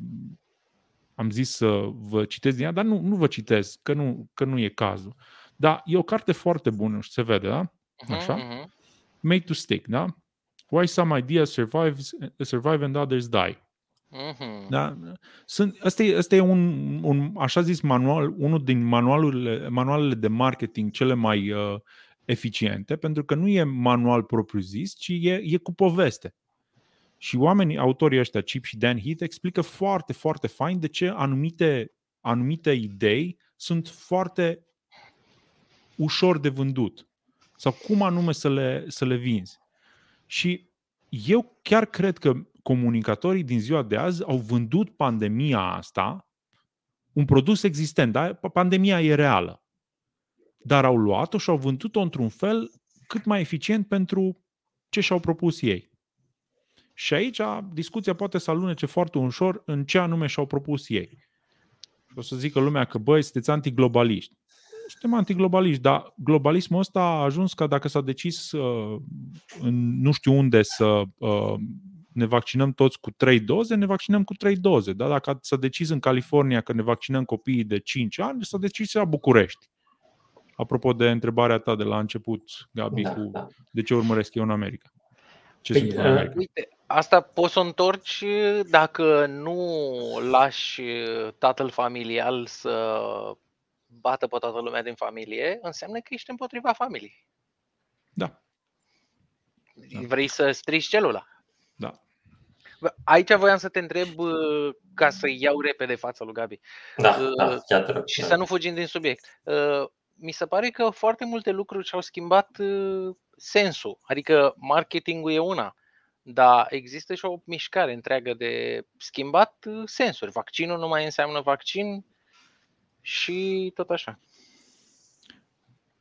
am zis să vă citesc din ea, dar nu, nu vă citesc, că nu, că nu e cazul. Dar e o carte foarte bună și se vede, da? Mhm, Așa? Uh-huh. Made to Stick, da? Why some ideas survives, survive and others die. Mhm. Da? Sunt, asta, e, asta e un, un, așa zis, manual, unul din manualurile, manualele de marketing cele mai uh, eficiente, pentru că nu e manual propriu-zis, ci e, e cu poveste. Și oamenii, autorii ăștia, Chip și Dan Heath, explică foarte, foarte fain de ce anumite, anumite idei sunt foarte ușor de vândut sau cum anume să le, să le vinzi. Și eu chiar cred că comunicatorii din ziua de azi au vândut pandemia asta, un produs existent, da? pandemia e reală, dar au luat-o și au vândut-o într-un fel cât mai eficient pentru ce și-au propus ei. Și aici discuția poate să alunece foarte ușor în ce anume și-au propus ei. Și o să zică lumea că, băi, sunteți antiglobaliști. Suntem antiglobaliști, dar globalismul ăsta a ajuns ca dacă s-a decis uh, în nu știu unde să uh, ne vaccinăm toți cu trei doze, ne vaccinăm cu trei doze. Da? Dacă s-a decis în California că ne vaccinăm copiii de 5 ani, s-a decis la București. Apropo de întrebarea ta de la început, Gabi, Da, cu da. de ce urmăresc eu în America. Ce Păi, sunt în uh, America? Uite, asta poți să o întorci dacă nu lași tatăl familial să bată pe toată lumea din familie, înseamnă că ești împotriva familiei. Da, Da. Vrei să strici celula. da. Bă, Aici voiam să te întreb uh, ca să iau repede fața lui Gabi Da, Uh, da, chiar te rog. și să nu fugim din subiect. Uh, Mi se pare că foarte multe lucruri și-au schimbat uh, sensul. Adică marketingul e una, dar există și o mișcare întreagă de schimbat uh, sensuri. Vaccinul nu mai înseamnă vaccin și tot așa.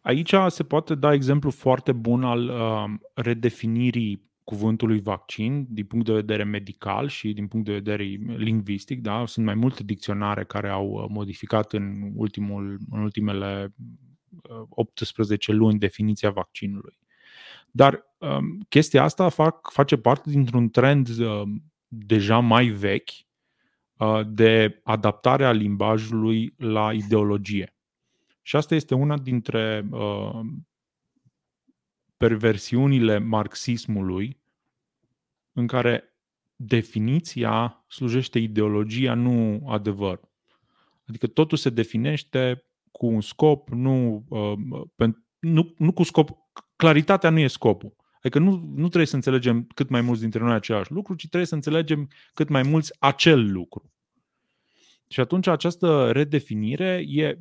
Aici se poate da exemplu foarte bun al uh, redefinirii cuvântului vaccin din punct de vedere medical și din punct de vedere lingvistic. Da? Sunt mai multe dicționare care au uh, modificat în, ultimul, în ultimele uh, 18 luni definiția vaccinului. Dar um, chestia asta fac, face parte dintr-un trend uh, deja mai vechi uh, de adaptare a limbajului la ideologie. Și asta este una dintre uh, perversiunile marxismului în care definiția slujește ideologia, nu adevăr. Adică totul se definește cu un scop, nu, uh, pen, nu, nu cu scop. Claritatea nu e scopul. Adică nu, nu trebuie să înțelegem cât mai mulți dintre noi același lucru, ci trebuie să înțelegem cât mai mulți acel lucru. Și atunci această redefinire e,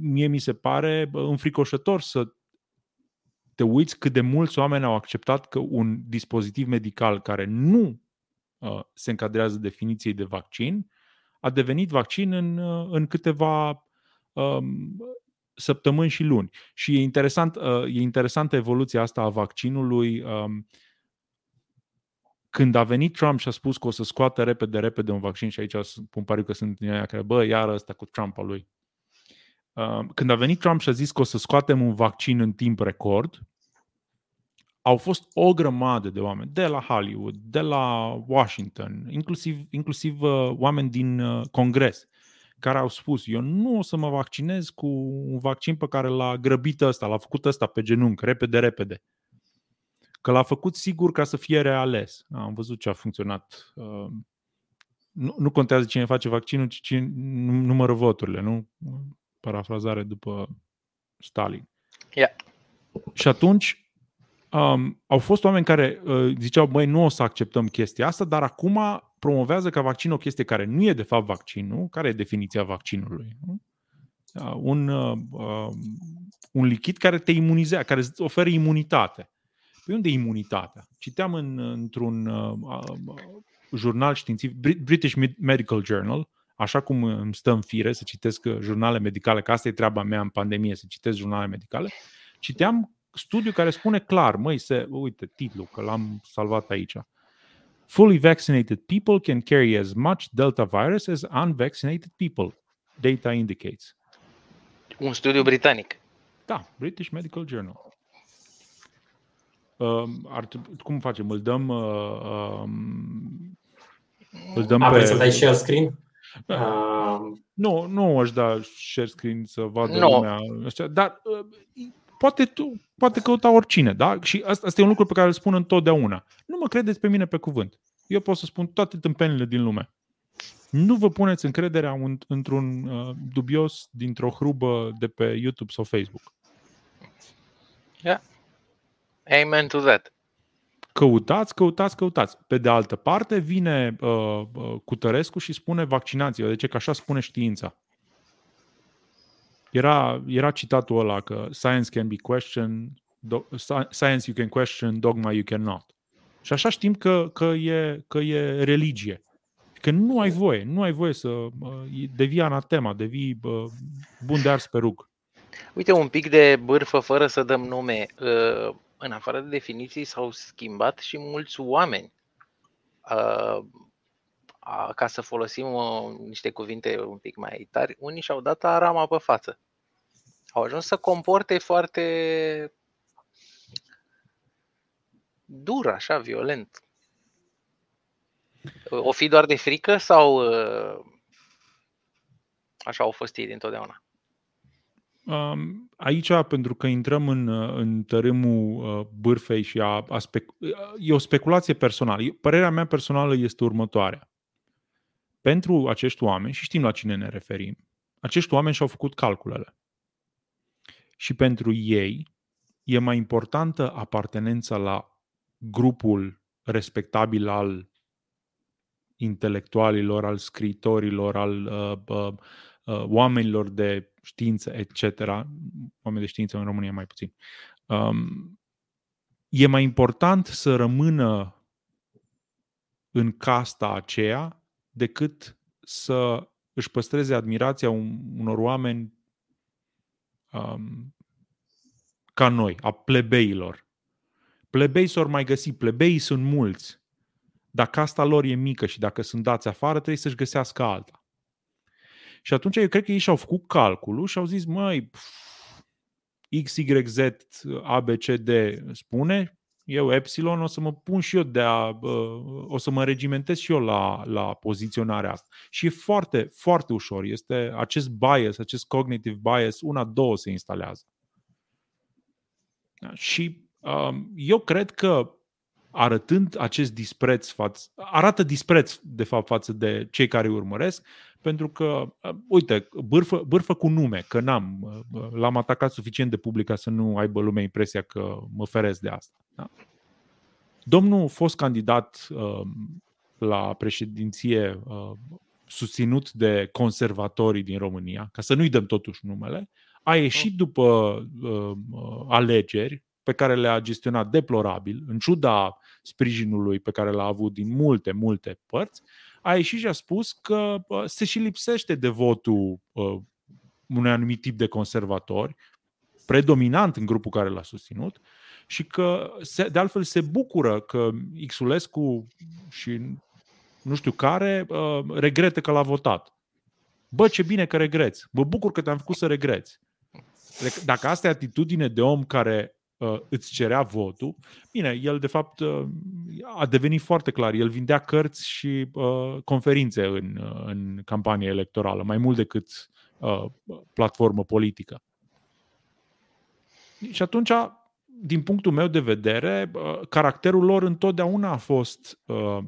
mie mi se pare înfricoșător să te uiți cât de mulți oameni au acceptat că un dispozitiv medical care nu uh, se încadrează definiției de vaccin a devenit vaccin în, uh, în câteva um, săptămâni și luni. Și e, interesant, uh, e interesantă evoluția asta a vaccinului. Um, când a venit Trump și a spus că o să scoată repede, repede un vaccin, și aici pun pariu că sunt din aia care, bă, iară ăsta cu Trump al lui. Uh, Când a venit Trump și a zis că o să scoatem un vaccin în timp record, au fost o grămadă de oameni, de la Hollywood, de la Washington, inclusiv, inclusiv uh, oameni din uh, Congres, care au spus, eu nu o să mă vaccinez cu un vaccin pe care l-a grăbit ăsta, l-a făcut ăsta pe genunchi, repede, repede. Că l-a făcut sigur ca să fie reales. Am văzut ce a funcționat. Uh, Nu, nu contează cine face vaccinul, ci cine num- numără voturile, nu? Parafrazare după Stalin. Yeah. Și atunci um, au fost oameni care uh, ziceau, băi, nu o să acceptăm chestia asta, dar acum promovează ca vaccin o chestie care nu e de fapt vaccinul. Care e definiția vaccinului? Nu? Uh, un, uh, uh, un lichid care te imunizează, care îți oferă imunitate. Păi unde e imunitatea? Citeam în, într-un uh, uh, jurnal științific, Brit- British Med- Medical Journal, așa cum îmi stă în fire să citesc uh, jurnale medicale, că asta e treaba mea în pandemie, să citesc jurnale medicale, citeam studiu care spune clar, măi, se, uite, titlul, că l-am salvat aici. Fully vaccinated people can carry as much Delta virus as unvaccinated people, data indicates. Un studiu britanic. Da, British Medical Journal. Um, ar, trebui- cum facem? Îl dăm, uh, um, îl dăm A, vrei pe... să dai share screen? Da. Uh, Nu, nu aș da share screen să vadă Nu. lumea. Așa, dar uh, poate, tu, poate căuta oricine, da? Și asta, asta e un lucru pe care îl spun întotdeauna. Nu mă credeți pe mine pe cuvânt. Eu pot să spun toate tâmpenile din lume. Nu vă puneți încrederea într-un uh, dubios dintr-o hrubă de pe YouTube sau Facebook. Yeah. Amen to that. Căutați, căutați, căutați. Pe de altă parte, vine uh, uh, Cutărescu și spune vaccinați-vă. De ce? Că așa spune știința. Era, era citatul ăla că science can be questioned, do, science you can question, dogma you cannot. Și așa știm că, că, e, că e religie. Că nu ai voie, nu ai voie să uh, devii anatema, devii uh, bun de ars pe rug. Uite, un pic de bârfă fără să dăm nume. Uh, în afară de definiții s-au schimbat și mulți oameni. Uh, ca să folosim uh, niște cuvinte un pic mai tari, unii și-au dat arama pe față. Au ajuns să comporte foarte dur, așa, violent. O fi doar de frică sau uh, așa au fost ei dintotdeauna? Um, aici, pentru că intrăm în, în tărâmul uh, bârfei și a, a spec- e o speculație personală. Părerea mea personală este următoarea. Pentru acești oameni, și știm la cine ne referim, acești oameni și-au făcut calculele. Și pentru ei e mai importantă apartenența la grupul respectabil al intelectualilor, al scritorilor, al uh, uh, uh, oamenilor de știință, etc. Oameni de știință în România mai puțin. Um, e mai important să rămână în casta aceea decât să își păstreze admirația unor oameni um, ca noi, a plebeilor. Plebei s-or mai găsi, plebeii sunt mulți. Dacă asta lor e mică și dacă sunt dați afară, trebuie să-și găsească alta. Și atunci eu cred că ei și-au făcut calculul și au zis, măi, X, Y, Z, A, B, C, D spune, eu Epsilon o să mă pun și eu de a, o să mă regimentez și eu la, la poziționarea asta. Și e foarte, foarte ușor. Este acest bias, acest cognitive bias, una, două se instalează. Da? Și um, eu cred că arătând acest dispreț față, arată dispreț de fapt față de cei care îi urmăresc, pentru că, uh, uite, bârfă, bârfă cu nume, că n-am, uh, l-am atacat suficient de public ca să nu aibă lumea impresia că mă feresc de asta. Da? Domnul fost candidat uh, la președinție uh, susținut de conservatorii din România, ca să nu-i dăm totuși numele, a ieșit după uh, uh alegeri pe care le-a gestionat deplorabil, în ciuda sprijinului pe care l-a avut din multe, multe părți, a ieșit și a spus că se și lipsește de votul unui anumit tip de conservatori, predominant în grupul care l-a susținut, și că se, de altfel se bucură că Xulescu și nu știu care regretă că l-a votat. Bă, ce bine că regreți. Mă bucur că te-am făcut să regreți. Dacă asta e atitudine de om care uh, îți cerea votul. Bine, el de fapt uh, a devenit foarte clar. El vindea cărți și uh, conferințe în, uh, în campania electorală, mai mult decât uh, platformă politică. Și atunci, din punctul meu de vedere, uh, caracterul lor întotdeauna a fost uh,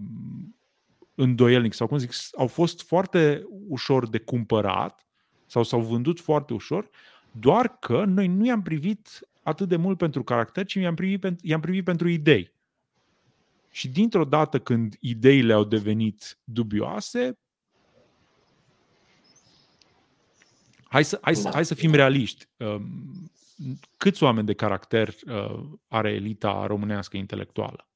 îndoielnic sau cum zic, au fost foarte ușor de cumpărat sau s-au vândut foarte ușor, doar că noi nu i-am privit atât de mult pentru caracter, ci i-am privit, i-am privit pentru idei. Și dintr-o dată când ideile au devenit dubioase, hai să, hai să, hai să fim realiști. Um, câți oameni de caracter uh, are elita românească intelectuală?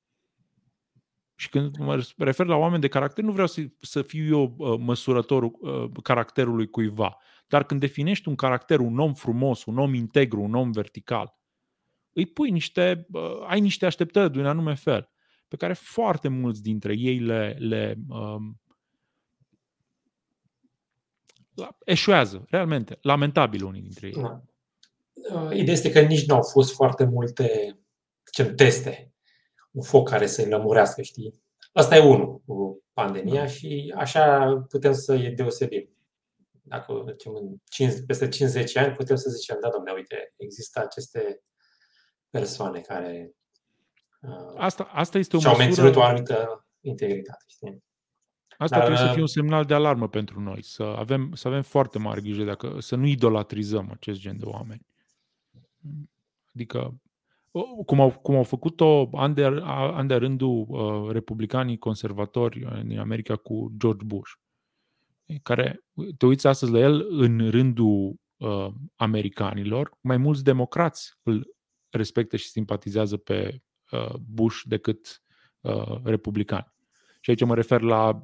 Și când mă refer la oameni de caracter, nu vreau să, să fiu eu uh, măsurătorul uh, caracterului cuiva. Dar când definești un caracter, un om frumos, un om integru, un om vertical, îi pui niște, ai niște așteptări de un anume fel, pe care foarte mulți dintre ei le, le um, eșuează, realmente, lamentabil unii dintre ei. Da. Uh, ideea este că nici nu au fost foarte multe ce, teste, un foc care să-i lămurească, știi? Asta e unul cu pandemia da. și așa putem să-i deosebim dacă zicem, în 5, peste 50 ani putem să zicem, da, domnule, uite, există aceste persoane care uh, asta, asta este o și-au măsură... menținut o anumită integritate. Știi? Asta Dar, trebuie să fie un semnal de alarmă pentru noi, să avem, să avem foarte mare grijă dacă, să nu idolatrizăm acest gen de oameni. Adică, cum au, cum au făcut-o an de, an de rândul uh, republicanii conservatori din America cu George Bush, care, te uiți astăzi la el în rândul uh, americanilor, mai mulți democrați îl respectă și simpatizează pe uh, Bush decât uh, republicani. Și aici mă refer la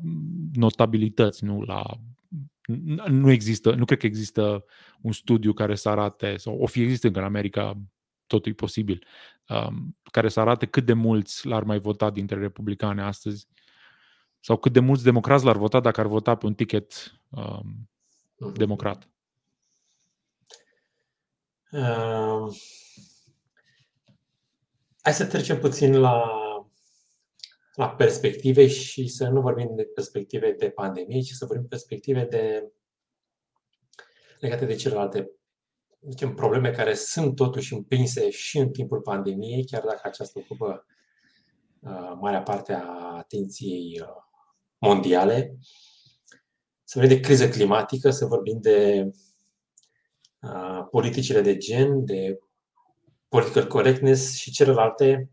notabilități, nu la nu există, nu cred că există un studiu care să arate, sau o fi există încă în America, totul e posibil, um, care să arate cât de mulți l-ar mai vota dintre republicane astăzi sau cât de mulți democrați l-ar vota dacă ar vota pe un ticket um, democrat. Uh, hai să trecem puțin la la perspective și să nu vorbim de perspective de pandemie, ci să vorbim perspective de legate de celelalte zicem, probleme care sunt totuși împinse și în timpul pandemiei, chiar dacă aceasta ocupă uh, marea parte a atenției uh, mondiale. Să vorbim de criză climatică, să vorbim de uh, politicile de gen, de political correctness și celelalte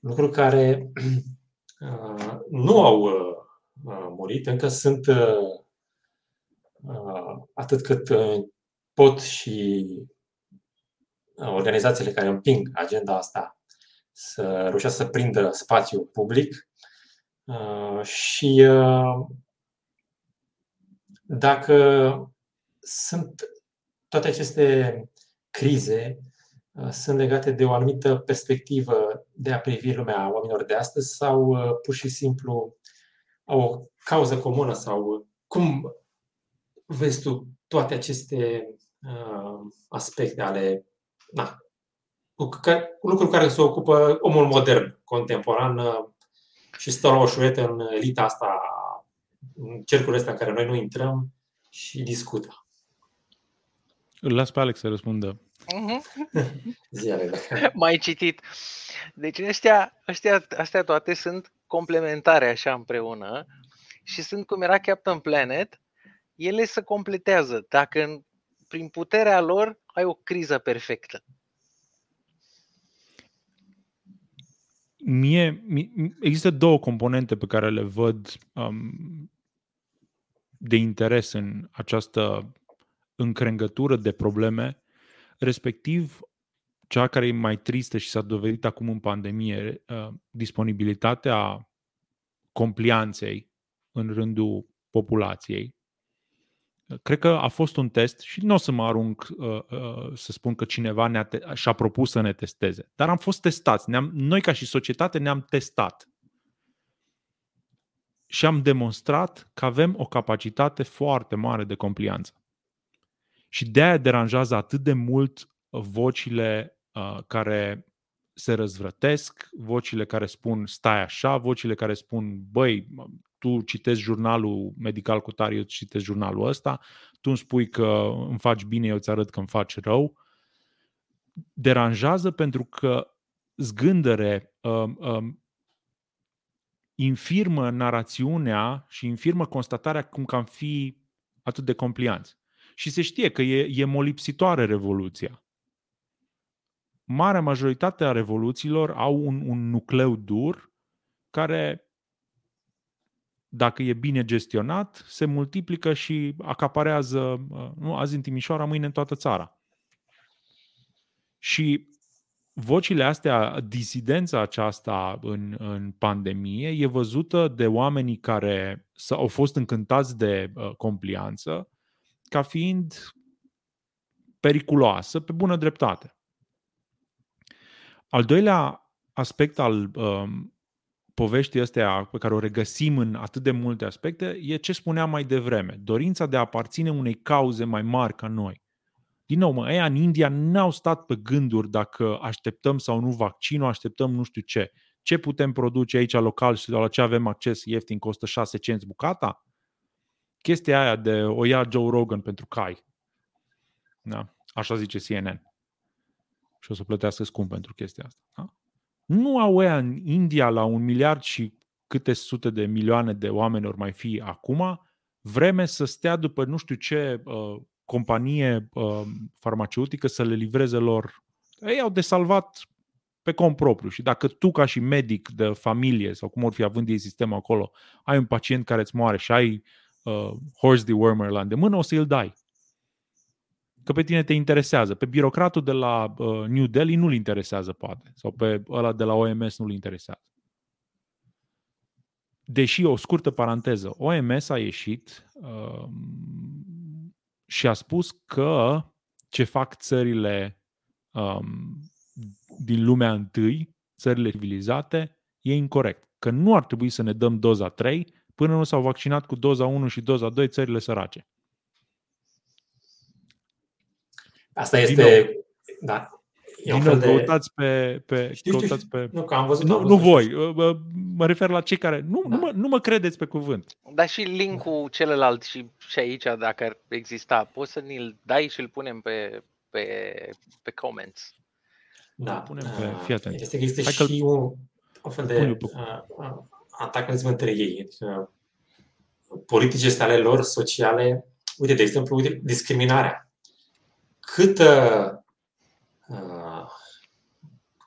lucruri care Uh, nu au uh, uh, murit, încă sunt atât cât pot și organizațiile care împing agenda asta să reușească să prindă spațiu public. Și dacă sunt toate aceste crize Uh, sunt legate de o anumită perspectivă de a privi lumea oamenilor de astăzi sau uh, pur și simplu au o cauză comună sau cum vezi tu toate aceste uh, aspecte ale na, cu, cu lucruri care se ocupă omul modern, contemporan uh, și stă la o șuretă în elita asta, în cercul ăsta în care noi nu intrăm și discută. Îl las pe Alex să răspundă. Uh-huh. Mai citit. Deci ăștia, ăștia, astea toate sunt complementare așa împreună și sunt cum era Captain Planet, ele se completează. Dacă prin puterea lor ai o criză perfectă. Mie, există două componente pe care le văd um, de interes în această încrengătură de probleme respectiv cea care e mai tristă și s-a dovedit acum în pandemie, uh, disponibilitatea complianței în rândul populației. Cred că a fost un test și nu o să mă arunc uh, uh, să spun că cineva ne-a te- și-a propus să ne testeze, dar am fost testați. Ne-am, noi ca și societate ne-am testat și am demonstrat că avem o capacitate foarte mare de complianță. Și de aia deranjează atât de mult uh, vocile uh, care se răzvrătesc, vocile care spun stai așa, vocile care spun băi, tu citești jurnalul medical cu tare, eu citesc jurnalul ăsta, tu îmi spui că îmi faci bine, eu îți arăt că îmi faci rău. Deranjează pentru că zgândăre um, um, infirmă narațiunea și infirmă constatarea cum că am fi atât de complianți. Și se știe că e, e molipsitoare revoluția. Marea majoritate a revoluțiilor au un, un nucleu dur care, dacă e bine gestionat, se multiplică și acaparează, uh, nu, azi în Timișoara, mâine în toată țara. Și vocile astea, disidența aceasta în, în pandemie e văzută de oamenii care au fost încântați de uh, complianță ca fiind periculoasă pe bună dreptate. Al doilea aspect al um, poveștii astea pe care o regăsim în atât de multe aspecte e ce spuneam mai devreme, dorința de a aparține unei cauze mai mari ca noi. Din nou, mă, ăia în India n-au stat pe gânduri dacă așteptăm sau nu vaccinul, așteptăm nu știu ce. Ce putem produce aici local și la ce avem acces ieftin, costă 6 cenți bucata? Chestia aia de o ia Joe Rogan pentru cai. Da? Așa zice CNN. și o să plătească scump pentru chestia asta. Da? Nu au ea în India la un miliard și câte sute de milioane de oameni ori mai fi acum, vreme să stea după nu știu ce uh, companie uh, farmaceutică să le livreze lor. Ei au de salvat pe cont propriu și dacă tu ca și medic de familie sau cum or fi având ei sistemul acolo, ai un pacient care îți moare și ai uh, horse dewormer la îndemână, o să îl dai. Că pe tine te interesează. Pe birocratul de la uh, New Delhi nu-l interesează, poate. Sau pe ăla de la OMS nu-l interesează. Deși, o scurtă paranteză, OMS a ieșit uh, și a spus că ce fac țările um, din lumea întâi, țările civilizate, e incorrect. Că nu ar trebui să ne dăm doza 3 până nu s-au vaccinat cu doza 1 și doza 2 țările sărace. Asta este... Da, E Din nou, de... căutați pe... pe știu, căutați știu, pe... Nu, că am văzut, nu, am văzut, nu voi, mă refer la cei care... Nu, da. nu, mă, nu mă credeți pe cuvânt. Dar și linkul celălalt și, și aici, dacă ar exista, poți să ni-l dai și îl punem pe, pe, pe comments. Da, punem pe, uh, fii atent. Este, există și un, un fel de uh, uh, antagonism între ei. Adică, politici este ale lor, sociale. Uite, de exemplu, uite, discriminarea. Câtă uh,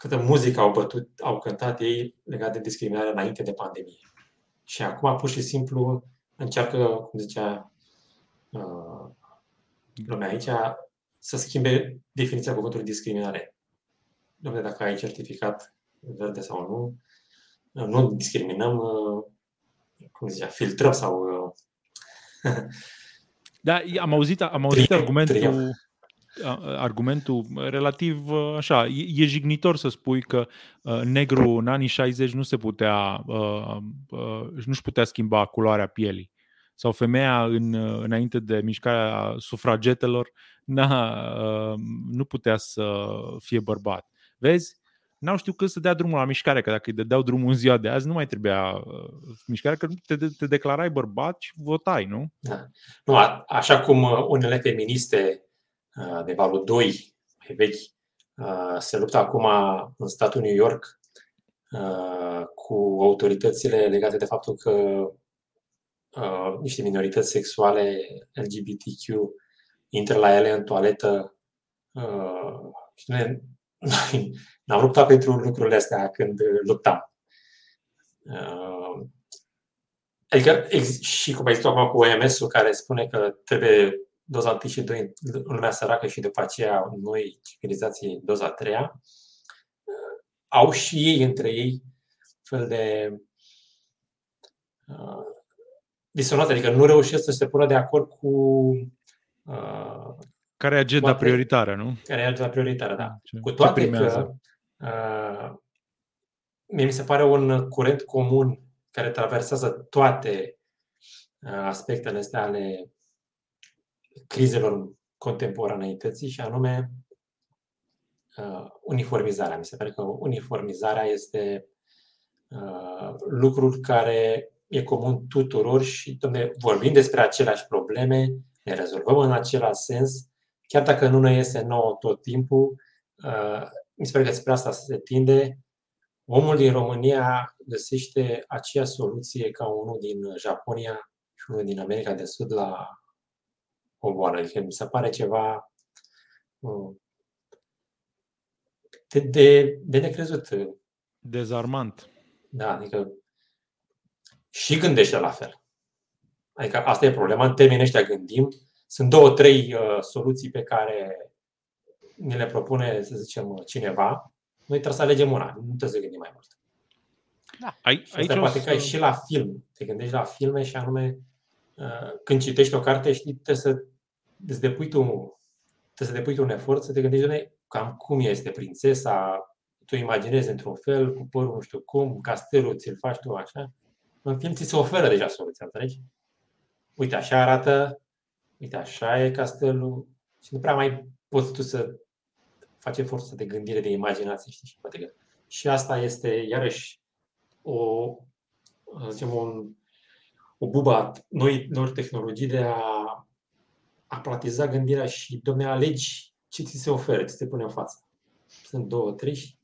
câtă muzică au bătut, au cântat ei legat de discriminare înainte de pandemie. Și acum, pur și simplu, încearcă, cum zicea uh, lumea aici, să schimbe definiția cuvântului discriminare. Dom'le, dacă ai certificat verde sau nu, nu discriminăm, uh, cum zicea, filtrăm sau... Uh, da, am auzit, am auzit trio, argumentul... Trio argumentul relativ așa, e, jignitor să spui că negru în anii 60 nu se putea, nu-și putea schimba culoarea pielii. Sau femeia în, înainte de mișcarea sufragetelor n-a, nu putea să fie bărbat. Vezi? N-au știut când să dea drumul la mișcare, că dacă îi dădeau drumul în ziua de azi, nu mai trebuia uh, mișcare, că te, te declarai bărbat și votai, nu? Da. Nu, a, așa cum unele feministe Uh, de valul 2 mai vechi, uh, se luptă acum în statul New York uh, cu autoritățile legate de faptul că niște minorități sexuale LGBTQ intră la ele în toaletă și noi ne-am luptat pentru lucrurile astea când luptam. Adică, și cum ai zis acum cu OMS-ul care spune că trebuie doza 1 și 2 în lumea săracă și după aceea noi, civilizații, doza 3 au și ei între ei fel de uh, disonanță, adică nu reușesc să se pună de acord cu uh, care e agenda toate, prioritară, nu? Care e agenda prioritară, da. Ce, cu toate că uh, mie mi se pare un curent comun care traversează toate uh, aspectele astea ale crizelor contemporaneității și anume uh, uniformizarea. Mi se pare că uniformizarea este uh, lucrul care e comun tuturor și domne, vorbim despre aceleași probleme, ne rezolvăm în același sens, chiar dacă nu ne iese nouă tot timpul, uh, mi se pare că spre asta se tinde. Omul din România găsește aceeași soluție ca unul din Japonia și unul din America de Sud la o boală. Adică mi se pare ceva uh, de, de, de necrezut. Dezarmant. Da, adică și gândește la fel. Adică asta e problema, în termenii ăștia gândim. Sunt două, trei uh, soluții pe care ne le propune, să zicem, cineva. Noi trebuie să alegem una, nu trebuie să gândim mai mult. Da. Ai, și asta poate să... că și la film. Te gândești la filme și anume uh, când citești o carte, știi, trebuie să îți depui tu, trebuie să depui tu un efort să te gândești, doamne, cam cum este prințesa, tu imaginezi într-un fel, cu părul nu știu cum, castelul ți-l faci tu așa. În film ți se oferă deja soluția, înțelegi? Uite, așa arată, uite, așa e castelul și nu prea mai poți tu să faci efortul de gândire, de imaginație, știi? Și poate că și asta este, iarăși, o, zicem, un, o bubă noi, noi tehnologii de a apratiza gândirea și, domne, alegi ce ți se oferă, ce ți se pune în față. sunt două, trei și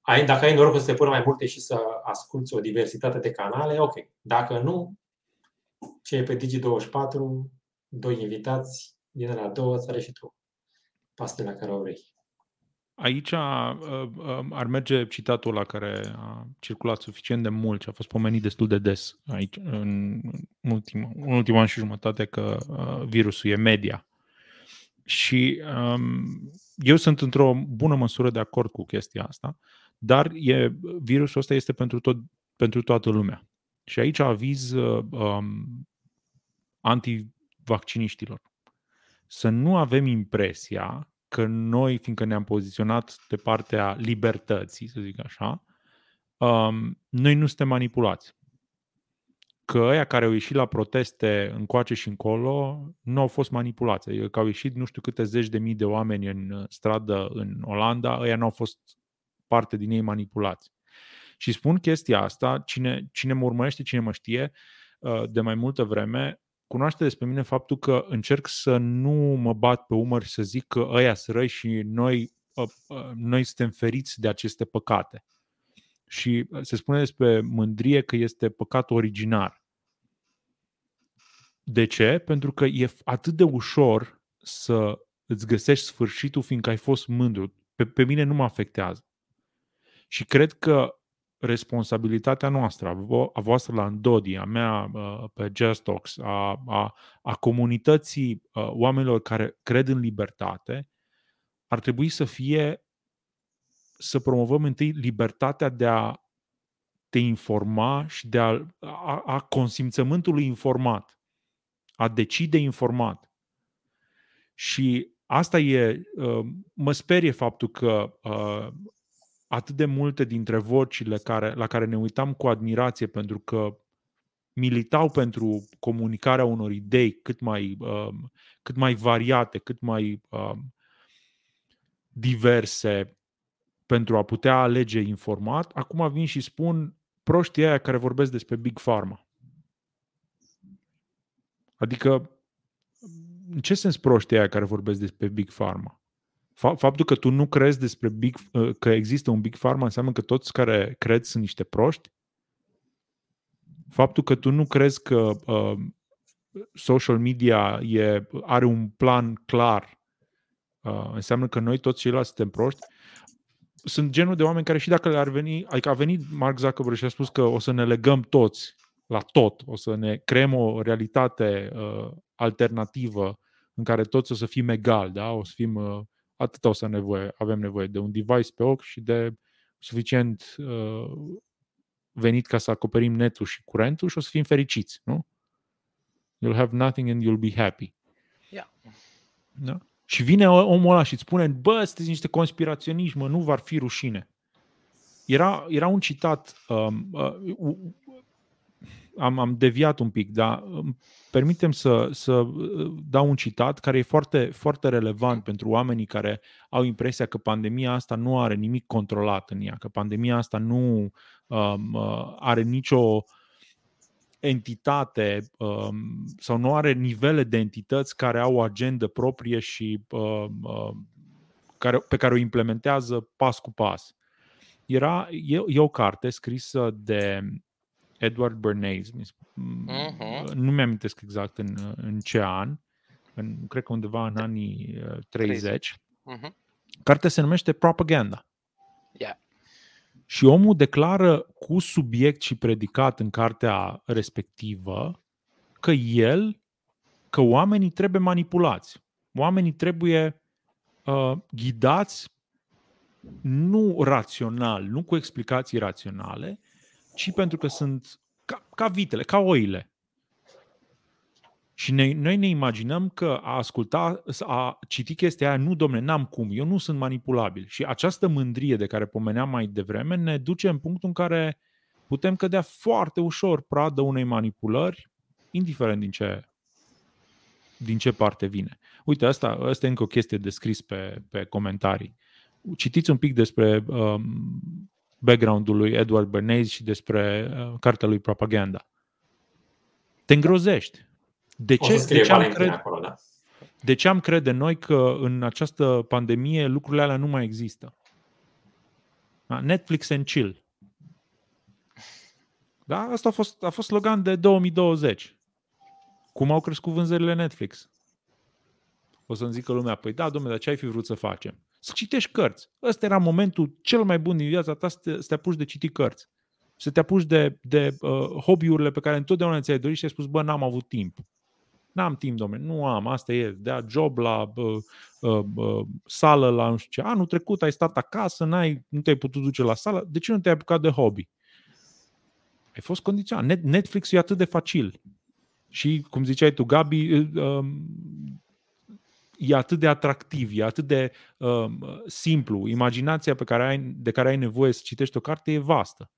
ai, dacă ai norocul să te pună mai multe și să asculți o diversitate de canale, ok. Dacă nu, ce e pe Digi24, doi invitați, din la două, ți și tu pastele care o vrei. Aici uh, uh, ar merge citatul la care a circulat suficient de mult și a fost pomenit destul de des aici, în, ultima, în ultimul an și jumătate, că uh, virusul e media. Și um, eu sunt într-o bună măsură de acord cu chestia asta, dar e, virusul ăsta este pentru, tot, pentru toată lumea. Și aici aviz um, antivacciniștilor. Să nu avem impresia că noi, fiindcă ne-am poziționat de partea libertății, să zic așa, um, noi nu suntem manipulați. Că ăia care au ieșit la proteste încoace și încolo nu au fost manipulați. Adică că au ieșit nu știu câte zeci de mii de oameni în stradă în Olanda, ăia nu au fost parte din ei manipulați. Și spun chestia asta, cine, cine mă urmărește, cine mă știe, uh, de mai multă vreme, cunoaște despre mine faptul că încerc să nu mă bat pe umăr și să zic că ăia sunt răi și noi, uh, uh, noi suntem feriți de aceste păcate. Și se spune despre mândrie că este păcat originar. De ce? Pentru că e atât de ușor să îți găsești sfârșitul fiindcă ai fost mândru. Pe, pe mine nu mă afectează. Și cred că responsabilitatea noastră, a voastră la Andodi, a mea uh, pe Gestox, a, a, a comunității uh, oamenilor care cred în libertate, ar trebui să fie să promovăm întâi libertatea de a te informa și de a, a, a consimțământului informat, a decide informat. Și asta e, uh, mă sperie faptul că atât de multe dintre vocile care, la care ne uitam cu admirație pentru că militau pentru comunicarea unor idei cât mai, uh, cât mai variate, cât mai uh, diverse pentru a putea alege informat, acum vin și spun proștii aia care vorbesc despre Big Pharma. Adică, în ce sens proștii aia care vorbesc despre Big Pharma? Faptul că tu nu crezi despre big, uh, că există un Big Pharma înseamnă că toți care cred sunt niște proști? Faptul că tu nu crezi că uh, social media e, are un plan clar uh, înseamnă că noi toți ceilalți suntem proști? Sunt genul de oameni care și dacă le-ar veni, adică a venit Mark Zuckerberg și a spus că o să ne legăm toți la tot, o să ne creăm o realitate uh, alternativă în care toți o să fim egali, da? o să fim uh, atât o să nevoie, avem nevoie de un device pe ochi și de suficient uh, venit ca să acoperim netul și curentul și o să fim fericiți, nu? You'll have nothing and you'll be happy. Yeah. Da? Și vine omul ăla și îți spune, bă, sunteți niște conspiraționiști, mă, nu v-ar fi rușine. Era, era un citat, um, uh, am, am deviat un pic, dar permitem să, să uh, dau un citat care e foarte, foarte relevant pentru oamenii care au impresia că pandemia asta nu are nimic controlat în ea, că pandemia asta nu um, uh, are nicio entitate um, sau nu are nivele de entități care au o agendă proprie și um, uh, care, pe care o implementează pas cu pas. Era, e, e o carte scrisă de Edward Bernays, uh-huh. nu mi-am exact în, în ce an, în, cred că undeva în anii 30. Uh, uh-huh. Cartea se numește Propaganda. Yeah. Și omul declară cu subiect și predicat în cartea respectivă că el, că oamenii trebuie manipulați. Oamenii trebuie uh, ghidați nu rațional, nu cu explicații raționale, ci pentru că sunt ca, ca vitele, ca oile. Și ne, noi ne imaginăm că a asculta, a citi chestia aia, nu, domne, n-am cum, eu nu sunt manipulabil. Și această mândrie de care pomeneam mai devreme ne duce în punctul în care putem cădea foarte ușor pradă unei manipulări, indiferent din ce, din ce parte vine. Uite, asta, asta e încă o chestie descris pe, pe comentarii. Citiți un pic despre um, background-ul lui Edward Bernays și despre uh, cartea lui Propaganda. Te îngrozești. De ce, de ce, am crede, acolo, da? de ce am crede noi că în această pandemie lucrurile alea nu mai există? Da? Netflix and chill. Da? Asta a fost, a fost slogan de 2020. Cum au crescut vânzările Netflix? O să-mi zică lumea, păi da, domnule, dar ce ai fi vrut să facem? Să citești cărți. Ăsta era momentul cel mai bun din viața ta să te, să te apuci de citit cărți. Să te apuci de, de uh, hobby-urile pe care întotdeauna ți-ai dorit și ai spus, bă, n-am avut timp. N-am timp, domnule, nu am, asta e, dea job la uh, uh, uh, sală, la nu știu ce. Anul trecut ai stat acasă, n-ai, nu te-ai putut duce la sală, de ce nu te-ai apucat de hobby? Ai fost condiționat. Netflix e atât de facil. Și, cum ziceai tu, Gabi, uh, um, e atât de atractiv, e atât de uh, simplu. Imaginația pe care ai, de care ai nevoie să citești o carte e vastă.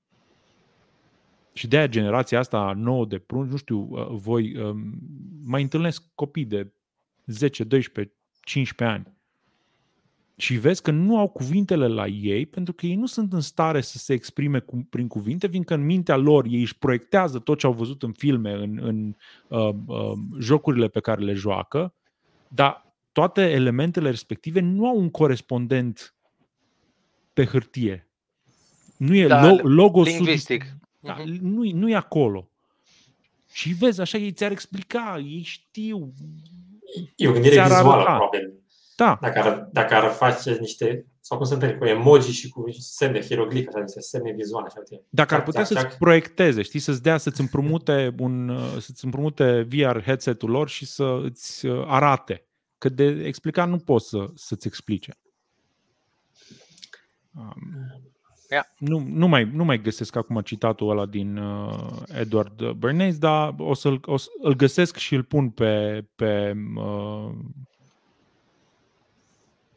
Și de aia generația asta nouă de prunci, nu știu, uh, voi uh, mai întâlnesc copii de 10, 12, 15 ani și vezi că nu au cuvintele la ei pentru că ei nu sunt în stare să se exprime cu, prin cuvinte, fiindcă în mintea lor ei își proiectează tot ce au văzut în filme, în, în uh, uh, jocurile pe care le joacă, dar toate elementele respective nu au un corespondent pe hârtie. Nu e da, logo lingvistic. Da, uh-huh. nu, nu e acolo. Și vezi, așa ei ți-ar explica, ei știu. E o gândire vizuală, probabil. Da. Dacă ar, dacă ar face niște, sau cum se întâmplă, cu emoji și cu semne hieroglife, așa, niște semne vizuale. Așa, dacă ar putea să-ți proiecteze, știi, să-ți dea, să-ți împrumute, un, să-ți împrumute VR headset-ul lor și să îți uh, arate. Că de explicat nu poți să, să-ți explice. Um, yeah. nu, nu, mai, nu mai găsesc acum citatul ăla din uh, Edward Bernays, dar o să-l, o să, îl găsesc și îl pun pe, pe uh,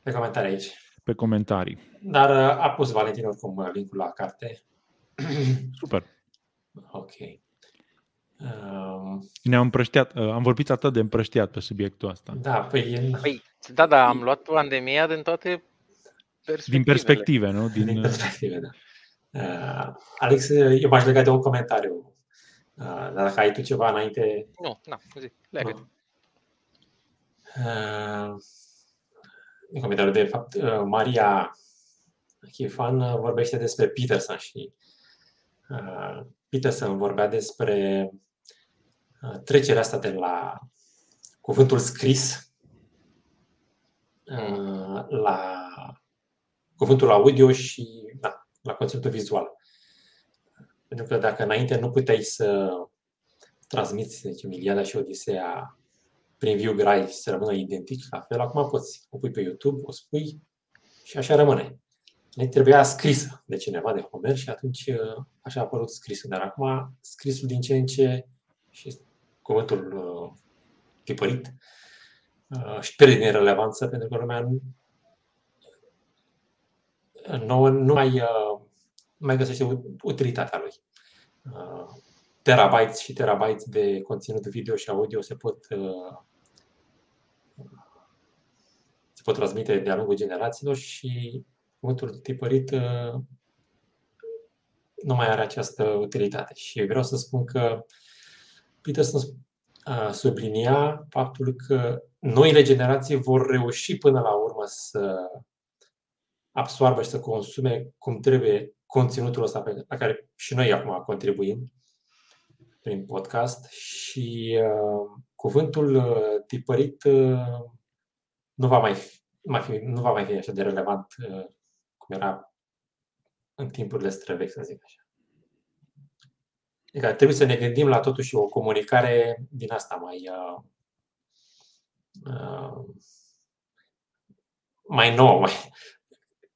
pe comentarii aici. Pe comentarii. Dar uh, a pus Valentin oricum uh, linkul la carte. Super. Ok. Um, Ne-am împrăștiat, uh, am vorbit atât de împrăștiat pe subiectul ăsta. Da, păi... păi da, da, am luat pandemia din toate perspective. Din perspective, nu? Din, din perspective, da. Uh, Alex, eu m-aș lega de un comentariu. Uh, dar dacă ai tu ceva înainte... Nu, nu, zi, legă uh, în comentariu de fapt, uh, Maria Chifan uh, vorbește despre Peterson și uh, Peterson vorbea despre trecerea asta de la cuvântul scris la cuvântul audio și da, la conținutul vizual. Pentru că dacă înainte nu puteai să transmiți deci, Iliada și Odiseea prin viu grai să rămână identic la fel, acum poți. O pui pe YouTube, o spui și așa rămâne. Ne trebuia scrisă de cineva, de Homer, și atunci uh, așa a apărut scrisul. Dar acum scrisul din ce în ce și cuvântul uh, tipărit uh, și pierde din relevanță pentru că lumea nu, nu, nu mai, uh, mai găsește utilitatea lui. Uh, terabytes și terabytes de conținut video și audio se pot uh, se pot transmite de-a lungul generațiilor și cuvântul tipărit uh, nu mai are această utilitate. Și vreau să spun că Peterson uh, sublinia faptul că noile generații vor reuși până la urmă să absoarbă și să consume cum trebuie conținutul ăsta pe la care și noi acum contribuim prin podcast și uh, cuvântul uh, tipărit uh, nu va mai fi, mai fi, nu va mai fi așa de relevant uh, cum era în timpurile străvechi, să zic așa. Adică trebuie să ne gândim la totuși o comunicare din asta mai uh, uh, mai nouă, mai,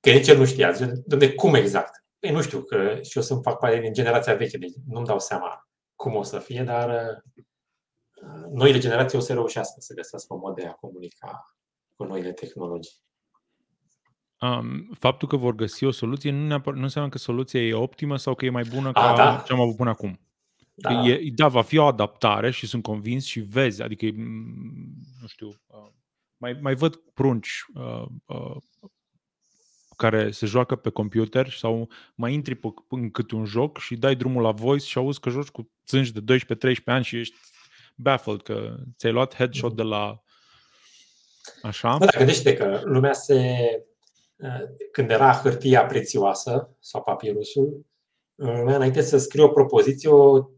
că nici el nu știa. de cum exact? Păi nu știu, că și eu sunt fac parte din generația veche, deci nu-mi dau seama cum o să fie, dar uh, noile generații o să reușească să găsească un mod de a comunica cu noile tehnologii. Um, faptul că vor găsi o soluție nu, neapăr, nu înseamnă că soluția e optimă sau că e mai bună ca A, da. ce am avut până acum. Da. E, da, va fi o adaptare și sunt convins și vezi, adică, nu știu, uh, mai, mai văd prunci uh, uh, care se joacă pe computer sau mai intri pe, în câte un joc și dai drumul la voice și auzi că joci cu țânci de 12-13 ani și ești baffled că ți-ai luat headshot de la Așa. Da, gândește că lumea se când era hârtia prețioasă sau papirusul, lumea înainte să scrie o propoziție, o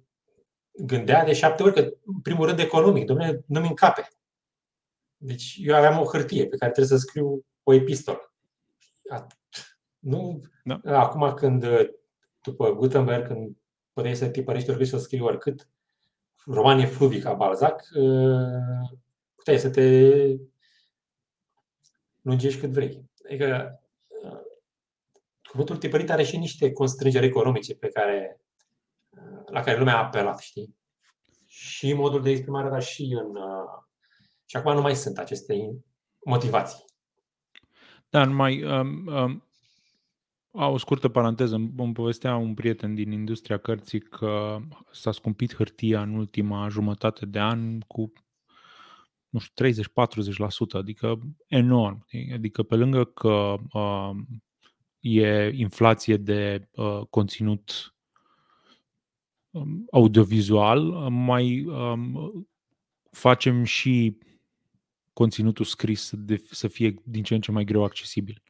gândea de șapte ori că, în primul rând, economic, domnule, nu-mi încape. Deci eu aveam o hârtie pe care trebuie să scriu o epistolă. Nu, da. acum când, după Gutenberg, când puteai să tipărești oricât și să scrii oricât, romane fluvii ca Balzac, puteai să te lungești cât vrei. Adică cuvântul tipărit are și niște constrângeri economice pe care, la care lumea a apelat, știi? Și modul de exprimare, dar și în... Și acum nu mai sunt aceste motivații. Da, numai um, um, o scurtă paranteză. Îmi povestea un prieten din industria cărții că s-a scumpit hârtia în ultima jumătate de an cu nu știu, 30-40%, adică enorm. Adică pe lângă că uh, e inflație de uh, conținut um, audiovizual, mai um, facem și conținutul scris de, să fie din ce în ce mai greu accesibil.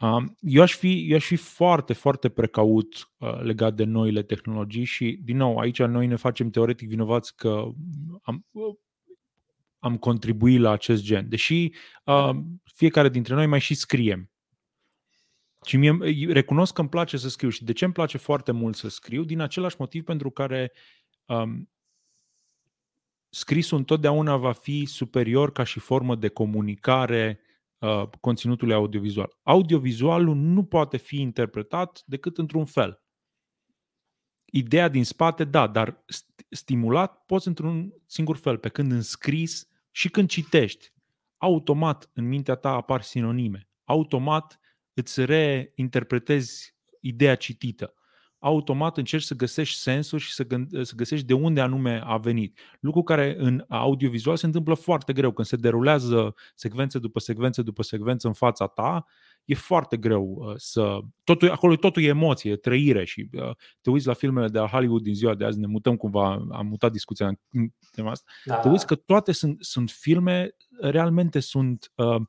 Um, eu, aș fi, eu aș fi foarte, foarte precaut uh, legat de noile tehnologii și, din nou, aici noi ne facem teoretic vinovați că am, am contribuit la acest gen. Deși uh, fiecare dintre noi mai și scriem. Și mie recunosc că îmi place să scriu. Și de ce îmi place foarte mult să scriu? Din același motiv pentru care um, scrisul întotdeauna va fi superior ca și formă de comunicare uh, conținutului audiovizual. Audiovizualul nu poate fi interpretat decât într-un fel. Ideea din spate, da, dar stimulat poți într-un singur fel, pe când în scris și când citești, automat în mintea ta apar sinonime. Automat îți reinterpretezi ideea citită. Automat încerci să găsești sensul și să, gând- să găsești de unde anume a venit. Lucru care în audiovizual se întâmplă foarte greu. Când se derulează secvențe după secvențe după secvență în fața ta, e foarte greu uh, să... Totul, acolo totul e emoție, e trăire și uh, te uiți la filmele de la Hollywood din ziua de azi, ne mutăm cumva, am mutat discuția în tema asta, da. te uiți că toate sunt, sunt filme, realmente sunt uh,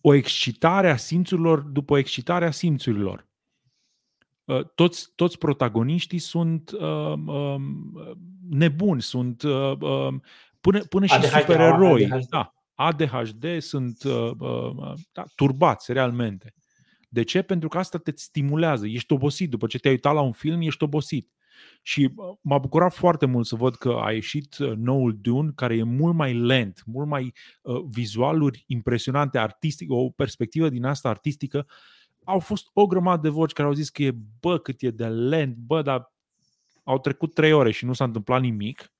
o excitare a simțurilor după excitarea simțurilor. Uh, toți, toți protagoniștii sunt uh, uh, nebuni, sunt uh, uh, până, până și ADHD, supereroi. ADHD. Da, ADHD sunt uh, uh, da, turbați realmente. De ce? Pentru că asta te stimulează. Ești obosit. După ce te-ai uitat la un film, ești obosit. Și m-a bucurat foarte mult să văd că a ieșit uh, noul Dune, care e mult mai lent, mult mai uh, vizualuri impresionante, artistic, o perspectivă din asta artistică. Au fost o grămadă de voci care au zis că e, bă, cât e de lent, bă, dar au trecut trei ore și nu s-a întâmplat nimic.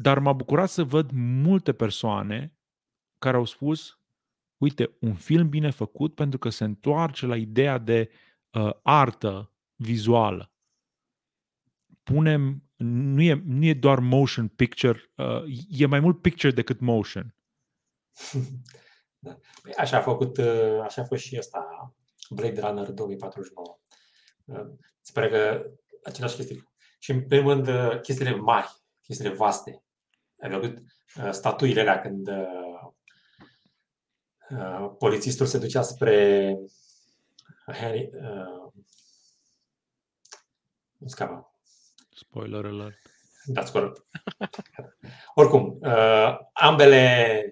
Dar m-a bucurat să văd multe persoane care au spus, uite, un film bine făcut pentru că se întoarce la ideea de uh, artă vizuală punem, nu e, nu e doar motion picture, uh, e mai mult picture decât motion. Da. Păi așa a făcut, uh, așa a fost și ăsta, Blade Runner 2049. Uh, se pare că același chestii. Și în primul rând, uh, chestiile mari, chestiile vaste. Ai văzut uh, statuile alea când uh, uh, polițistul se ducea spre Harry, uh, nu scapă, Spoiler alert. That's corect. Oricum, uh, ambele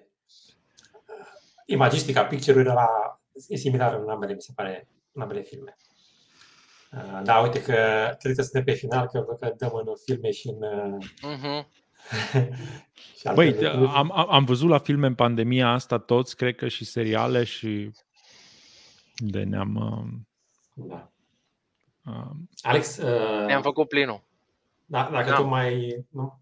uh, imagistica picture-ului era, e similar în ambele, mi se pare, în ambele filme. Uh, da, uite că cred că suntem pe final, că văd că dăm în filme și în... Uh-huh. Băi, am, am văzut la filme în pandemia asta toți, cred că și seriale și de ne-am... Uh, da. Uh, Alex... Uh, ne-am făcut plinul. Da, dacă da. tu mai... Nu?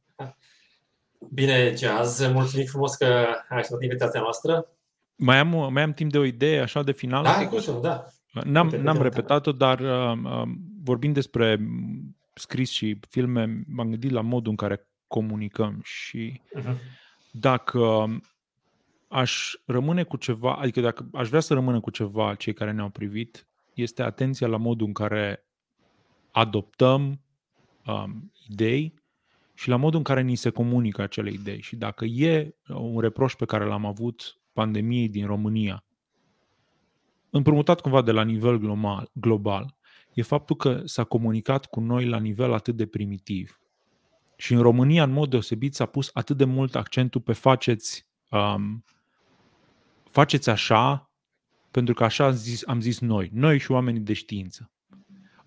Bine, Jazz, mulțumim frumos că ai acceptat invitația noastră. Mai am, mai am timp de o idee așa de final? Da, cum da. N-am, n-am repetat-o, dar uh, uh, vorbind despre scris și filme, m-am gândit la modul în care comunicăm și uh-huh. dacă aș rămâne cu ceva, adică dacă aș vrea să rămână cu ceva cei care ne-au privit, este atenția la modul în care adoptăm um, idei și la modul în care ni se comunică acele idei. Și dacă e un reproș pe care l-am avut pandemiei din România, împrumutat cumva de la nivel global, global, e faptul că s-a comunicat cu noi la nivel atât de primitiv. Și în România, în mod deosebit, s-a pus atât de mult accentul pe faceți, um, faceți așa, pentru că așa am zis, am zis noi, noi și oamenii de știință.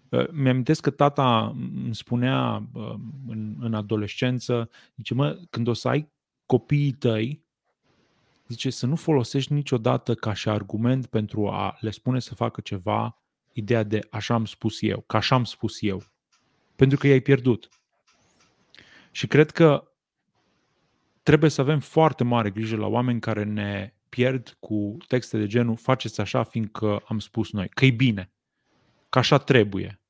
Uh, mi-amintesc că tata îmi spunea uh, în, în adolescență, zice, mă, când o să ai copiii tăi, zice, să nu folosești niciodată ca și argument pentru a le spune să facă ceva ideea de așa am spus eu, că așa am spus eu. Pentru că i-ai pierdut. Și cred că trebuie să avem foarte mare grijă la oameni care ne pierd cu texte de genul faceți așa fiindcă am spus noi, că e bine, că așa trebuie.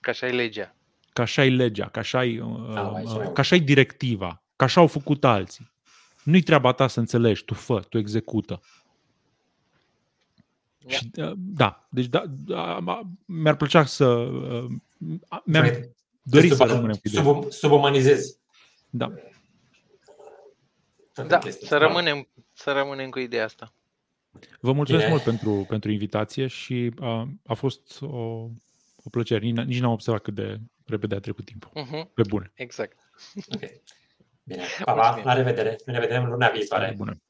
Că așa e legea. Că așa e legea, că așa e, uh, uh, că așa e directiva, că așa au făcut alții. Nu-i treaba ta să înțelegi, tu fă, tu execută. Yeah. Și, uh, da, deci da, da, mi-ar plăcea să... Uh, mi-am dorit să rămânem cu sub, Subumanizezi. Da. Da, să rămânem, să rămânem cu ideea asta. Vă mulțumesc Bine. mult pentru, pentru invitație și a, a fost o, o plăcere. Nici, nici n-am observat cât de repede a trecut timpul. Uh-huh. Pe bune. Exact. Okay. Bine. Pa, pa, la revedere. Ne vedem luna viitoare. Bună.